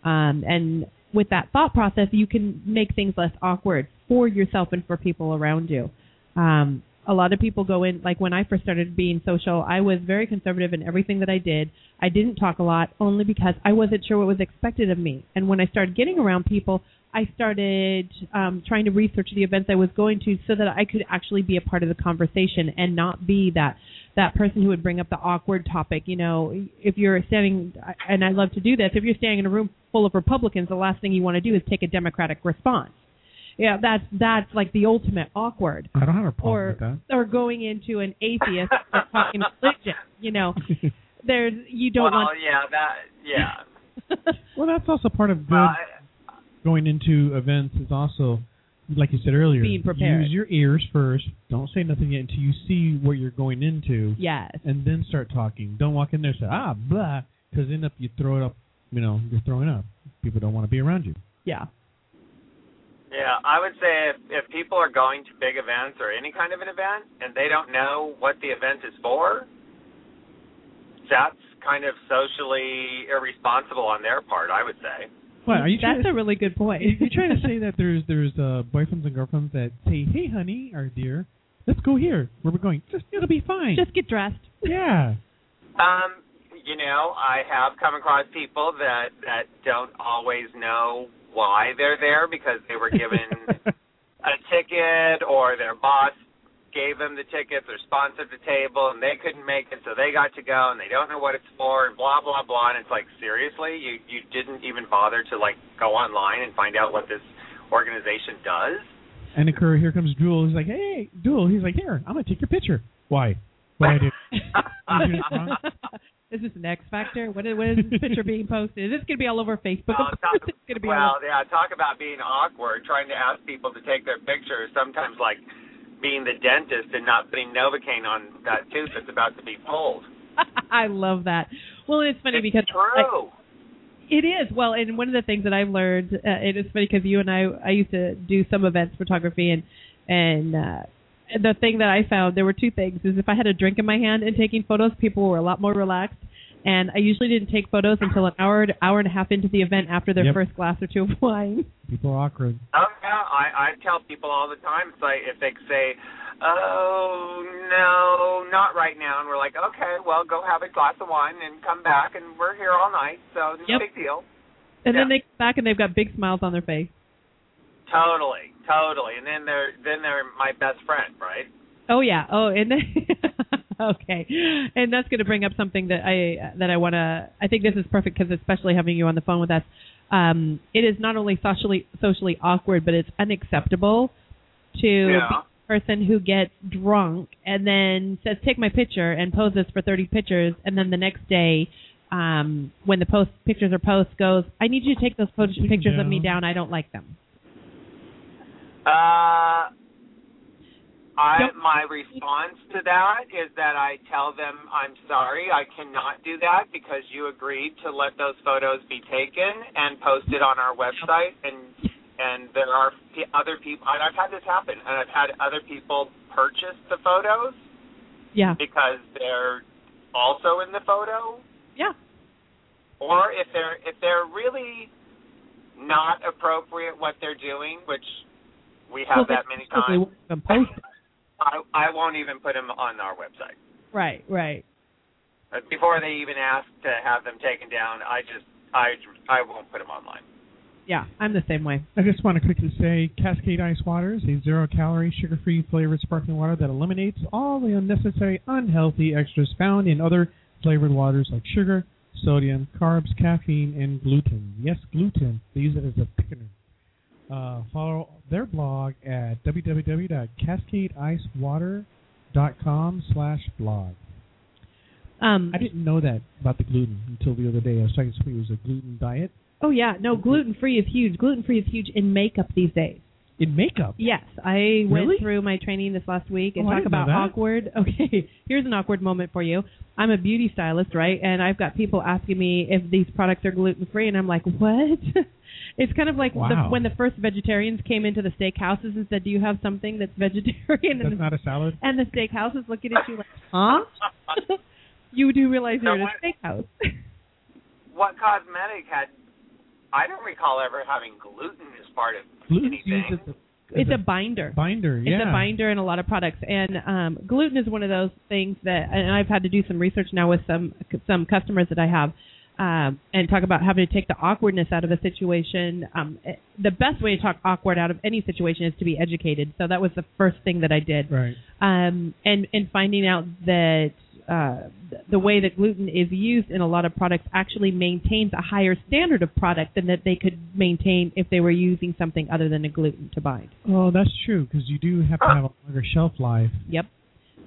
Um, and with that thought process, you can make things less awkward for yourself and for people around you. Um, a lot of people go in, like when I first started being social, I was very conservative in everything that I did. I didn't talk a lot only because I wasn't sure what was expected of me. And when I started getting around people, I started um, trying to research the events I was going to so that I could actually be a part of the conversation and not be that that person who would bring up the awkward topic. You know, if you're standing, and I love to do this, if you're standing in a room full of Republicans, the last thing you want to do is take a Democratic response. Yeah, that's that's like the ultimate awkward. I don't have a problem Or with that. or going into an atheist and talking religion. You know, there's you don't well, want. yeah, that yeah. well, that's also part of good Well, I- going into events is also, like you said earlier, Being prepared. use your ears first. Don't say nothing yet until you see what you're going into, yes. and then start talking. Don't walk in there and say ah blah, because end up you throw it up. You know, you're throwing up. People don't want to be around you. Yeah. Yeah, I would say if, if people are going to big events or any kind of an event and they don't know what the event is for, that's kind of socially irresponsible on their part, I would say. What are you trying That's to? a really good point. are You're trying to say that there's there's uh, boyfriends and girlfriends that say, "Hey, honey, or dear, let's go here. Where we're going? Just it'll be fine." Just get dressed. yeah. Um, you know, I have come across people that that don't always know why they're there because they were given a ticket or their boss gave them the tickets or sponsored the table and they couldn't make it so they got to go and they don't know what it's for and blah blah blah and it's like seriously you you didn't even bother to like go online and find out what this organization does and occur, here comes Duell. He's like, "Hey, Duell." He's like, "Here, I'm gonna take your picture." Why? I did? You did it wrong? is this an X Factor? What is, what is this picture being posted? Is this going to be all over Facebook? Well, of course talk- it's going to be well yeah talk about being awkward trying to ask people to take their pictures. sometimes like being the dentist and not putting novocaine on that tooth that's about to be pulled I love that. Well, it's funny it's because I- It is well, and one of the things that I've learned, uh, it is funny because you and I, I used to do some events photography, and and uh, the thing that I found there were two things: is if I had a drink in my hand and taking photos, people were a lot more relaxed, and I usually didn't take photos until an hour to hour and a half into the event after their Yep. first glass or two of wine. People are awkward. Oh yeah, I I tell people all the time. It's like if they say, "Oh no, not right now," and we're like, "Okay, well, go have a glass of wine and come back, and we're here all night, so no Yep. big deal." And then they come back and they've got big smiles on their face. Totally, totally. And then they're then they're my best friend, right? Oh yeah. Oh, and then okay, and that's going to bring up something that I that I want to. I think this is perfect because especially having you on the phone with us, um, it is not only socially socially awkward, but it's unacceptable to Yeah. be a person who gets drunk and then says, "Take my picture," and poses for thirty pictures, and then the next day. Um, when the post pictures are post goes, I need you to take those photos, Take 'em pictures of me down. down. I don't like them. Uh, I my response to that is that I tell them I'm sorry, I cannot do that because you agreed to let those photos be taken and posted on our website, and and there are other people. and I've had this happen, and I've had other people purchase the photos Yeah, because they're also in the photo, yeah. or if they're if they're really not appropriate what they're doing, which we have Well, that many probably times. won't even post it. I I won't even put them on our website. Right, right. Before they even ask to have them taken down, I just I I won't put them online. Yeah, I'm the same way. I just want to quickly say Cascade Ice Water is a zero calorie, sugar free flavored sparkling water that eliminates all the unnecessary, unhealthy extras found in other flavored waters like sugar, sodium, carbs, caffeine, and gluten. Yes, gluten. They use it as a thickener. Uh, follow their blog at www.cascadeicewater.com slash blog. Um, I didn't know that about the gluten until the other day. I was talking to somebody who was a gluten diet. oh yeah, no, gluten free is huge. Gluten free is huge in makeup these days. In makeup. Yes, I went through my training this last week and Oh, talk about awkward. Okay, here's an awkward moment for you. I'm a beauty stylist, right? And I've got people asking me if these products are gluten free, and I'm like, what? it's kind of like the, when the first vegetarians came into the steakhouses and said, "Do you have something that's vegetarian?" That's and, not a salad. and the steakhouse is looking at you like, "Huh?" you do realize So you're at what- a steakhouse. what cosmetic had? I don't recall ever having gluten as part of Gluten's anything. used as a, it's as a binder. binder. It's a binder in a lot of products, and um, gluten is one of those things that, and I've had to do some research now with some some customers that I have, um, and talk about having to take the awkwardness out of a situation. Um, eh, the best way to talk awkward out of any situation is to be educated. So that was the first thing that I did, Right. um, and and finding out that. Uh, the way that gluten is used in a lot of products actually maintains a higher standard of product than that they could maintain if they were using something other than a gluten to bind. Oh, that's true because you do have to have a longer shelf life. Yep.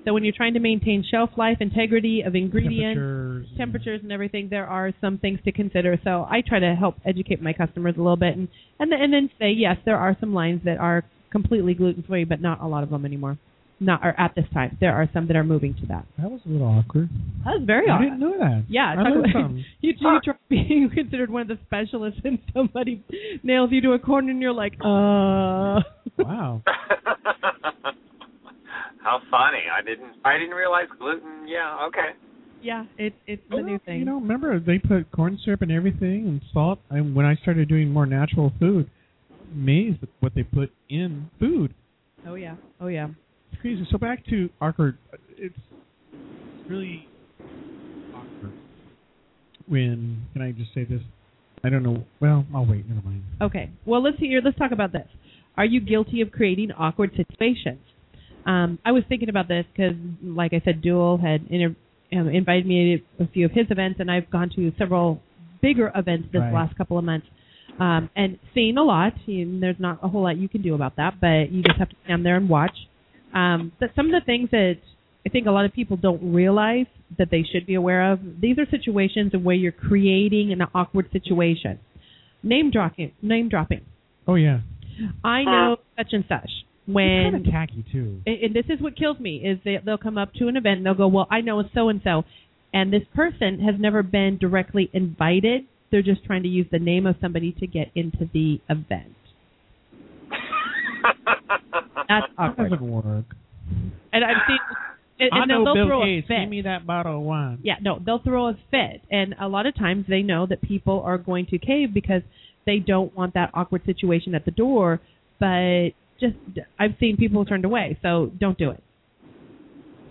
So when you're trying to maintain shelf life, integrity of ingredients, temperatures, and- temperatures, and everything, there are some things to consider. So I try to help educate my customers a little bit, and and, and then say yes, there are some lines that are completely gluten free, but not a lot of them anymore. Not or at this time, there are some that are moving to that. That was a little awkward. That was very awkward. I didn't know that. Yeah, I talk learned about- something. you, you try being considered one of the specialists, and somebody nails you to a corner, and you're like, uh. Wow. How funny! I didn't I didn't realize gluten. Yeah, okay. Yeah, it's it's the Well, new thing. You know, remember they put corn syrup and everything and salt. And when I started doing more natural food, amazed at what they put in food. oh yeah, oh yeah. Crazy. So back to awkward. It's really awkward when. Can I just say this? I don't know. Well, I'll wait. Never mind. Okay. Well, let's hear. Let's talk about this. Are you guilty of creating awkward situations? Um, I was thinking about this because, like I said, Duell had inter- um, invited me to a few of his events, and I've gone to several bigger events this Right. last couple of months, um, and seen a lot. And there's not a whole lot you can do about that, but you just have to stand there and watch. Um, but some of the things that I think a lot of people don't realize that they should be aware of. These are situations where you're creating an awkward situation. Name dropping. Name dropping. Oh yeah. I know such and such. When It's When kind of tacky too. and and this is what kills me is they they'll come up to an event and they'll go, well, I know so and so, and this person has never been directly invited. They're just trying to use the name of somebody to get into the event. That's That awkward. doesn't work. And I've seen. And, I and know they'll Bill throw Gates. a fit. Give me that bottle of wine. Yeah, no, they'll throw a fit, and a lot of times they know that people are going to cave because they don't want that awkward situation at the door. But just, I've seen people turned away, so don't do it.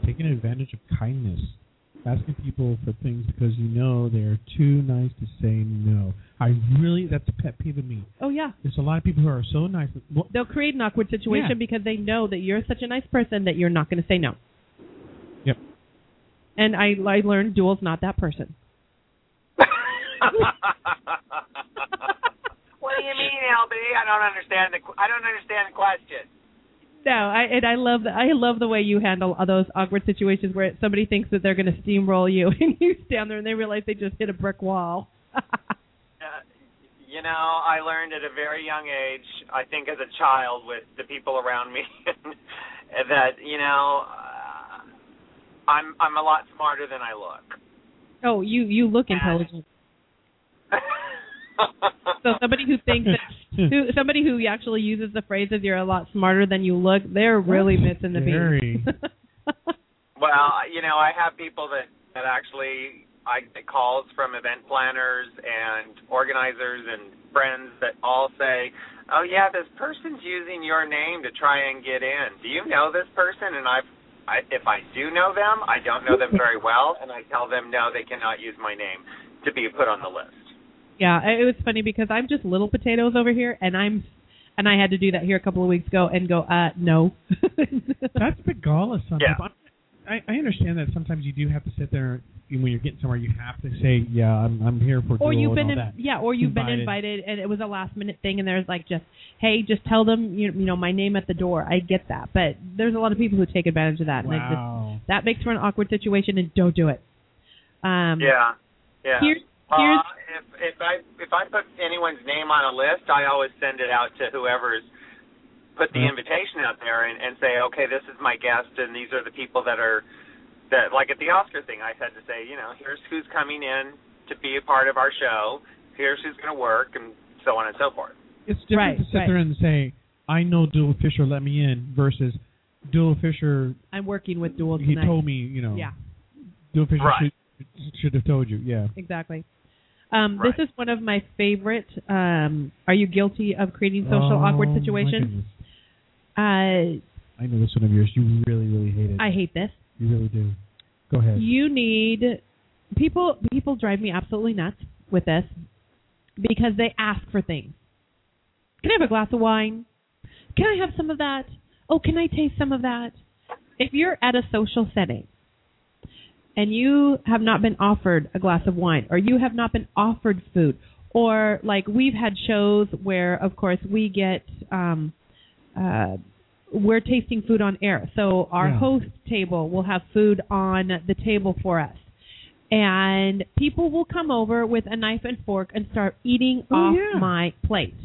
Taking advantage of kindness. Asking people for things because you know they're too nice to say no. I really, that's a pet peeve of me. Oh yeah, There's a lot of people who are so nice. Well, they'll create an awkward situation Yeah. because they know that you're such a nice person that you're not going to say no. Yep. And I I learned Duell's not that person. what do you mean, LB? I don't understand the I don't understand the question. No, I and I love the, I love the way you handle all those awkward situations where somebody thinks that they're going to steamroll you and you stand there and they realize they just hit a brick wall. uh, you know, I learned at a very young age, I think as a child with the people around me that, you know, uh, I'm I'm a lot smarter than I look. Oh, you you look intelligent. So somebody who thinks that who somebody who actually uses the phrases "you're a lot smarter than you look," they're really missing the beat. well, you know, I have people that that actually I get calls from event planners and organizers and friends that all say, "Oh yeah, this person's using your name to try and get in. Do you know this person?" And I've I, if I do know them, I don't know them very well, and I tell them no, they cannot use my name to be put on the list. Yeah, it was funny because I'm just little potatoes over here, and I'm, and I had to do that here a couple of weeks ago and go, uh, no. That's the gall of some Yeah. I, I understand that sometimes you do have to sit there when you're getting somewhere. You have to say, "Yeah, I'm I'm here for." or you've and been all in, yeah, or you've been Invited. invited, and it was a last minute thing, and there's like just, hey, just tell them you, you know my name at the door. I get that, but there's a lot of people who take advantage of that, and it just that makes for an awkward situation, and don't do it. Um, Yeah, yeah. Here's here's Uh, if if I if I put anyone's name on a list, I always send it out to whoever's put the Mhm. invitation out there and, and say, okay, this is my guest, and these are the people that are that like at the Oscar thing. I had to say, you know, here's who's coming in to be a part of our show. Here's who's going to work, and so on and so forth. It's different Right, to sit right. there and say, "I know Duell Fisher, let me in," versus Duell Fisher. I'm working with Duell He tonight. told me, you know. Yeah, Duell Fisher Right. should should have told you. Yeah. exactly. Um, Right. This is one of my favorite. Um, are you guilty of creating social Oh, awkward situations? Uh, I know this one of yours. You really, really hate it. I hate this. you really do. Go ahead. You need people. People drive me absolutely nuts with this because they ask for things. Can I have a glass of wine? Can I have some of that? Oh, can I taste some of that? If you're at a social setting and you have not been offered a glass of wine or you have not been offered food or like we've had shows where of course we get um uh we're tasting food on air. So our Yeah. host table will have food on the table for us. And people will come over with a knife and fork and start eating Oh, off yeah. my plate.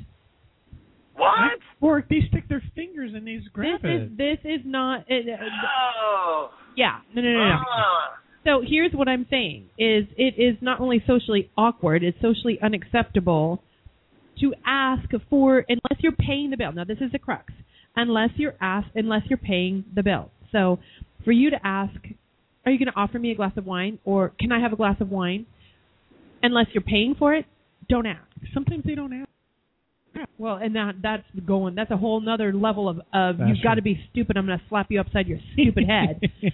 What? Or they stick their fingers and they grab this it. is this is not it, uh, Oh. yeah no no no no Ah. So here's what i'm saying is it is not only socially awkward it's socially unacceptable to ask for unless you're paying the bill now this is the crux unless you're asked unless you're paying the bill so for you to ask are you going to offer me a glass of wine or can i have a glass of wine unless you're paying for it don't ask Sometimes they don't ask. well, and that that's going that's a whole nother level of of you've got to be stupid. I'm going to slap you upside your stupid head.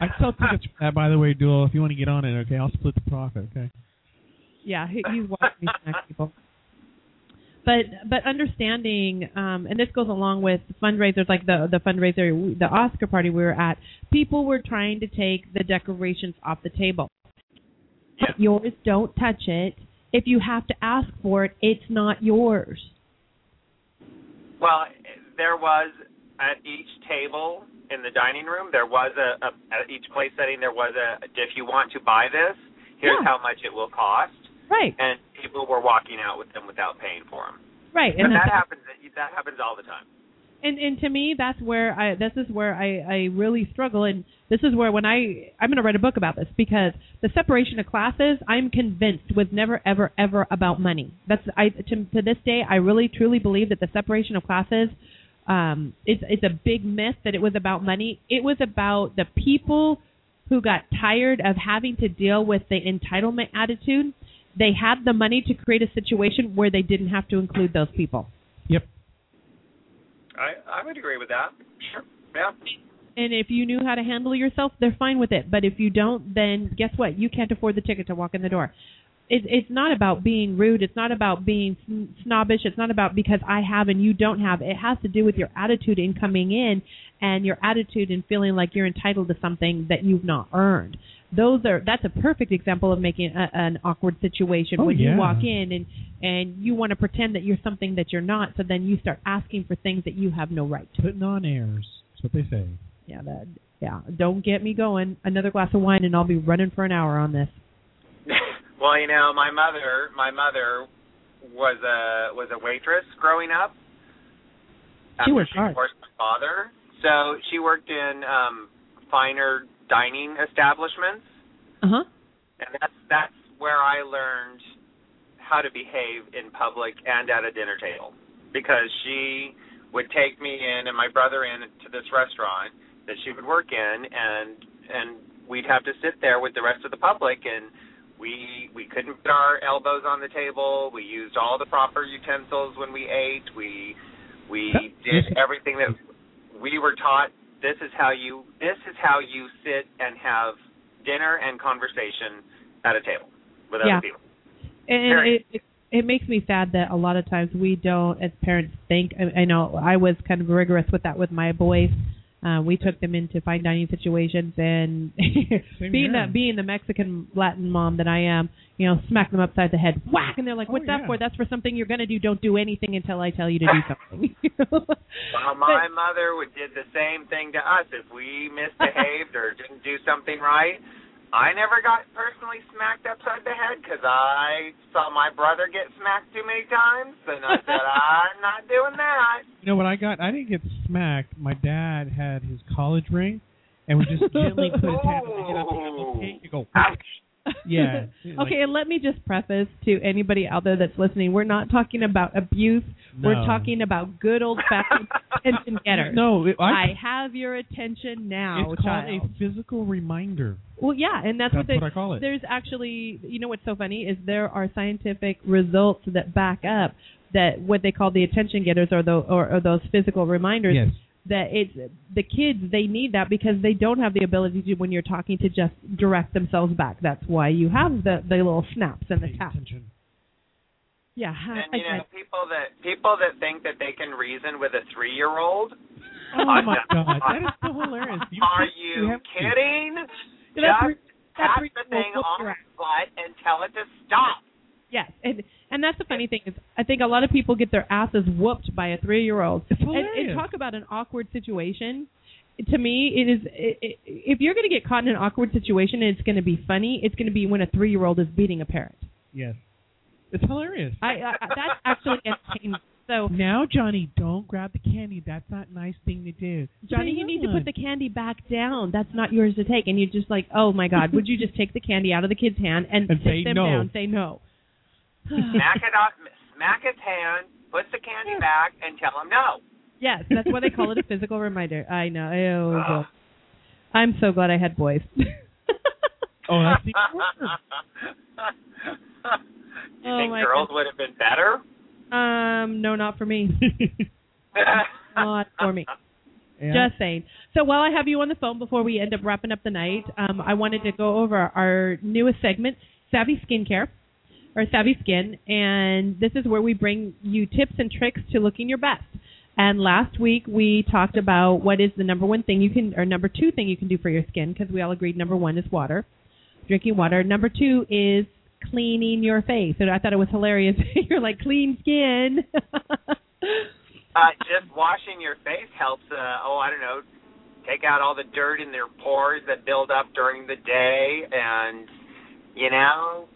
I sell tickets for that, by the way, Duell. If you want to get on it, okay, I'll split the profit. Okay. yeah, he, he's watching me smack people. But but understanding, um, and this goes along with fundraisers like the the fundraiser, the Oscar party we were at. People were trying to take the decorations off the table. Yeah. Yours, don't touch it. If you have to ask for it, it's not yours. Well, there was at each table in the dining room. There was a, a at each place setting. There was a if you want to buy this, here's Yeah. how much it will cost. Right, And people were walking out with them without paying for them. right, And and that happens. That happens all the time. and and to me that's where i this is where i i really struggle and this is where when i i'm going to write a book about this because the separation of classes i'm convinced was never ever ever about money that's i to, to this day i really truly believe that the separation of classes um it's it's a big myth that it was about money it was about the people who got tired of having to deal with the entitlement attitude they had the money to create a situation where they didn't have to include those people Yep. I I would agree with that. Sure. Yeah. And if you knew how to handle yourself, they're fine with it. But if you don't, then guess what? You can't afford the ticket to walk in the door. It, it's not about being rude. It's not about being sn- snobbish. It's not about because I have and you don't have. It has to do with your attitude in coming in and your attitude in feeling like you're entitled to something that you've not earned. Those are that's a perfect example of making a, an awkward situation Oh, when yeah. you walk in and and you want to pretend that you're something that you're not. So then you start asking for things that you have no right to. Putting on airs. That's what they say. Yeah, that yeah. Don't get me going. Another glass of wine and I'll be running for an hour on this. Well, you know, my mother, my mother was a was a waitress growing up. She after worked she hard. divorced my father, so she worked in um finer dining establishments, Uh huh. and that's that's where I learned how to behave in public and at a dinner table because she would take me in and my brother in to this restaurant that she would work in and and we'd have to sit there with the rest of the public and we we couldn't put our elbows on the table. We used all the proper utensils when we ate. We we did everything that we were taught. This is how you this is how you sit and have dinner and conversation at a table with Yeah. other people. And it, it it makes me sad that a lot of times we don't as parents think I, I know I was kind of rigorous with that with my boys uh we took them into fine dining situations and being the being the Mexican Latin mom that I am you know smack them upside the head whack and they're like Oh, what's that for? That's for something you're going to do. Don't do anything until I tell you to do something. Well, my mother would did the same thing to us. If we misbehaved or didn't do something right, I never got personally smacked upside the head because I saw my brother get smacked too many times, and I said I'm not doing that. You know what I got? I didn't get smacked. My dad had his college ring, and would just gently put his hand on the head of the okay, you go. Ouch. Yeah. okay, and let me just preface to anybody out there that's listening: we're not talking about abuse. No. We're talking about good old fashioned attention getters. No, it, I, I have your attention now, it's called child. a physical reminder. well, yeah, and that's, That's what they. what I call it. There's actually, you know, what's so funny is there are scientific results that back up that what they call the attention getters or the or, or those physical reminders Yes. That it's the kids they need that because they don't have the ability to when you're talking to just direct themselves back. That's why you have the the little snaps and the Pay taps. attention. Yeah, And I you know, get- people that people that think that they can reason with a three-year-old. Oh my god, that is so hilarious. You Are you have to. kidding? Yeah, that's re- Just that's pat the thing on you're its butt and tell it to stop. Yes, and and that's the funny thing is I think a lot of people get their asses whooped by a three year old. It's And, hilarious. and talk about an awkward situation. To me, it is it, it, if you're going to get caught in an awkward situation and it's going to be funny, it's going to be when a three year old is beating a parent. Yes. It's hilarious. I, I that's actually entertaining. So now, Johnny, don't grab the candy. That's not a nice thing to do. Johnny, you need to put the candy back down. That's not yours to take. And you're just like, oh my God, would you just take the candy out of the kid's hand and, And sit them no. down? Say no. Smack it up, smack its hand, puts the candy back, and tell him no. Yes, that's why they call it a physical reminder. I know. Oh, God. I'm so glad I had boys. Oh, that's the worst. you Oh, think my girls would have been better? um, no, not for me. Not for me. Yeah. Just saying. So while I have you on the phone before we end up wrapping up the night, um, I wanted to go over our newest segment, Savvy Skincare, or Savvy Skin, and this is where we bring you tips and tricks to looking your best. And last week we talked about what is the number one thing you can, or number two thing you can do for your skin, because we all agreed number one is water, drinking water. Number two is cleaning your face. And I thought it was hilarious. You're like clean skin. uh, just washing your face helps. Uh, oh, I don't know, take out all the dirt in their pores that build up during the day, and you know,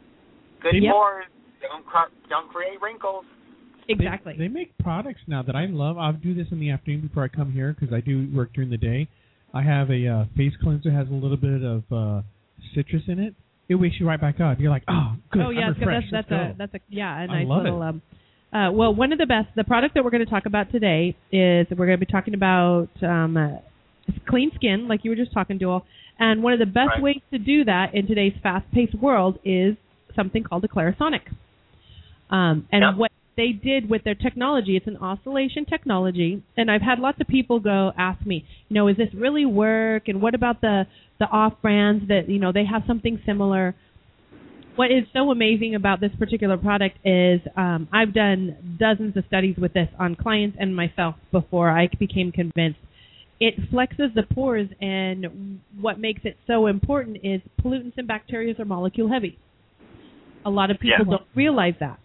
good Yep. pores don't cr- don't create wrinkles. exactly. They, they make products now that I love. I'll do this in the afternoon before I come here because I do work during the day. I have a uh, face cleanser has a little bit of uh, citrus in it. It wakes you right back up. You're like, oh, good. Oh yeah, I'm that's Let's that's a that's a yeah a I nice little it. um. Uh, well, one of the best, the product that we're going to talk about today is we're going to be talking about um, uh, clean skin, like you were just talking, Joel. And one of the best Right. ways to do that in today's fast-paced world is something called a Clarisonic. Um, and Yep. what they did with their technology, it's an oscillation technology. And I've had lots of people go ask me, you know, is this really work? And what about the the off brands that you know they have something similar? what is so amazing about this particular product is um, I've done dozens of studies with this on clients and myself before I became convinced. It flexes the pores, and what makes it so important is pollutants and bacteria are molecule heavy. A lot of people Yeah. don't realize that.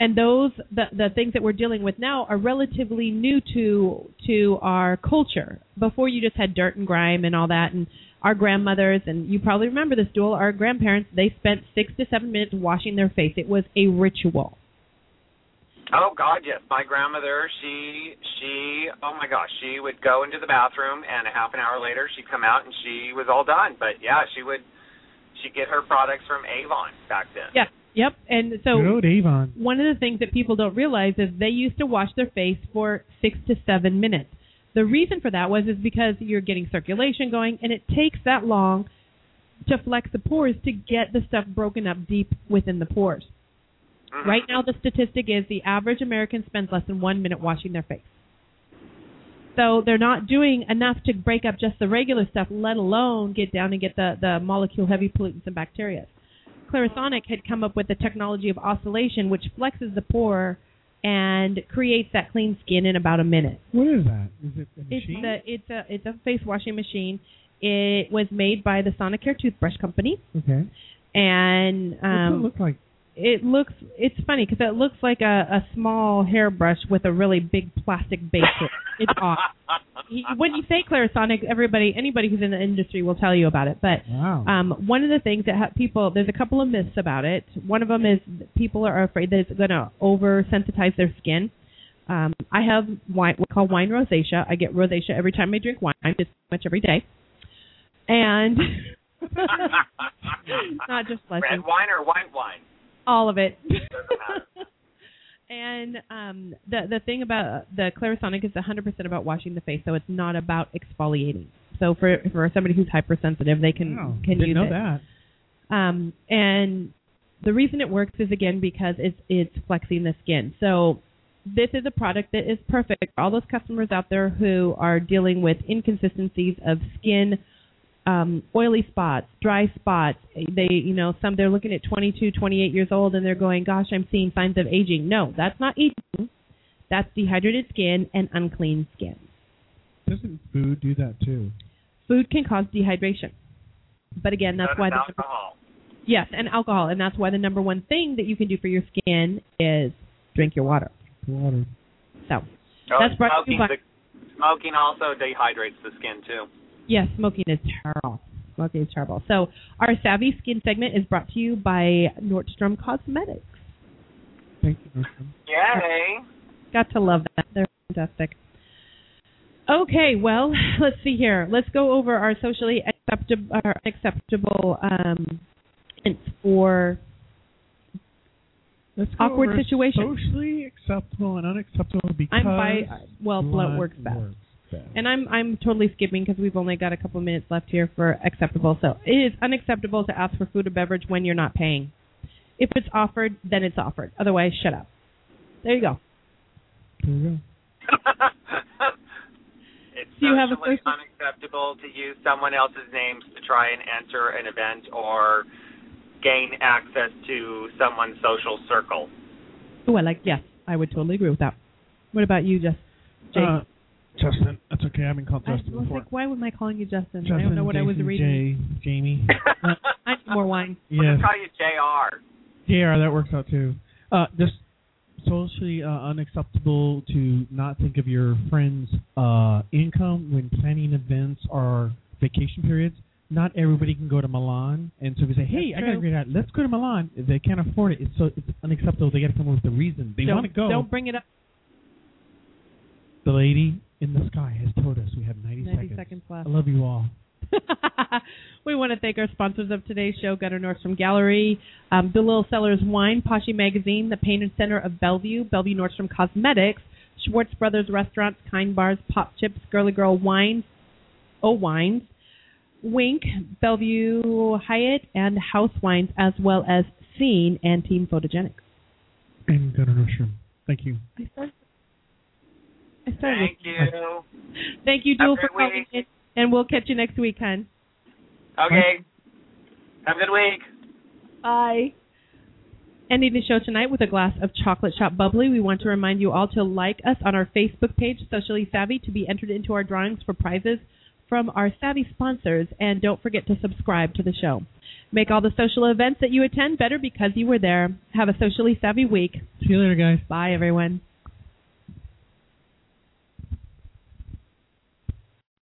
And those the the things that we're dealing with now are relatively new to to our culture. Before you just had dirt and grime and all that and our grandmothers and you probably remember this Duell, our grandparents, they spent six to seven minutes washing their face. It was a ritual. Oh God, yes. My grandmother, she she oh my gosh, she would go into the bathroom and a half an hour later she'd come out and she was all done. But yeah, she would she'd get her products from Avon back then. Yeah. Yep. And so Good Avon. one of the things that people don't realize is they used to wash their face for six to seven minutes. The reason for that was is because you're getting circulation going, and it takes that long to flex the pores to get the stuff broken up deep within the pores. Mhm. Right now, the statistic is the average American spends less than one minute washing their face. So they're not doing enough to break up just the regular stuff, let alone get down and get the, the molecule heavy pollutants and bacteria. Clarisonic had come up with the technology of oscillation, which flexes the pore and creates that clean skin in about a minute. What is that? Is it a machine? It's a, it's a it's a face washing machine. It was made by the Sonicare toothbrush company, okay. and What's um, it look like? It looks it's funny because it looks like a, a small hairbrush with a really big plastic base. it. It's off. When you say Clarisonic, everybody anybody who's in the industry will tell you about it. But Wow. um, one of the things that ha- people there's a couple of myths about it. One of them is people are afraid that it's going to over sensitize their skin. Um, I have wine we call wine rosacea. I get rosacea every time I drink wine. It's pretty much every day, and not just Red wine or white wine? All of it. And um, the the thing about the Clarisonic is 100% about washing the face, so it's not about exfoliating. So for for somebody who's hypersensitive, they can wow. can Didn't use know it. that. Um, and the reason it works is again because it's it's flexing the skin. So this is a product that is perfect for all those customers out there who are dealing with inconsistencies of skin, um, oily spots, dry spots. They, you know, some they're looking at 22, 28 years old and they're going, "Gosh, I'm seeing signs of aging." No, that's not aging. That's dehydrated skin and unclean skin. Doesn't food do that too? Food can cause dehydration. But again, that's So why the alcohol. Yes, and alcohol, and that's why the number one thing that you can do for your skin is drink your water. Water. So, Oh, That's brought to you smoking, by- the, smoking also dehydrates the skin too. Yes, smoking is terrible. Smoking is terrible. So, our Savvy Skin segment is brought to you by Nordstrom Cosmetics. Thank you. Nordstrom. Yay! Got to love that. They're fantastic. Okay, well, let's see here. Let's go over our socially acceptable, our acceptable um, hints for Let's go Awkward over situations. Socially acceptable and unacceptable because I'm by well, blood works best. works best. And I'm I'm totally skipping because we've only got a couple minutes left here for acceptable. So it is unacceptable to ask for food or beverage when you're not paying. If it's offered, then it's offered. Otherwise, shut up. There you go. There you go. it's Do you have a socially social- unacceptable to use someone else's names to try and enter an event or gain access to someone's social circle. Oh, I like yes, I would totally agree with that. What about you, Just Jay? Uh, Justin. That's okay. I've been called I Justin was before. like, why am I calling you Justin? Justin, I don't know what I was Jason, reading. Jay, Jamie. I need more wine. We'll yes. just call you JR. JR, that works out too. Uh, just socially uh, unacceptable to not think of your friend's uh, income when planning events or vacation periods. Not everybody can go to Milan, and so we say, "Hey, That's I got a true. great idea. Let's go to Milan." If they can't afford it, it's so it's unacceptable. They got to come up with a reason. They don't, want to go. Don't bring it up. The lady in the sky has told us we have 90, 90 seconds. seconds left. I love you all. we want to thank our sponsors of today's show, Gunnar Nordstrom Gallery, um, DeLille Cellars Wine, Poshy Magazine, the Painted Center of Bellevue, Bellevue Nordstrom Cosmetics, Schwartz Brothers Restaurants, Kind Bars, Pop Chips, Girly Girl Wines, O Wines, Wink, Bellevue Hyatt, and House Wines, as well as Scene and Team Photogenics. And go to Nordstrom. Thank you. I started. I started. Thank you. Thank you, Duell, for calling week. in, and we'll catch you next week, hon. Okay. Have a good week. Bye. Ending the show tonight with a glass of chocolate shop bubbly, we want to remind you all to like us on our Facebook page, Socially Savvy, to be entered into our drawings for prizes from our savvy sponsors, and don't forget to subscribe to the show. Make all the social events that you attend better because you were there. Have a socially savvy week. See you later, guys. Bye, everyone.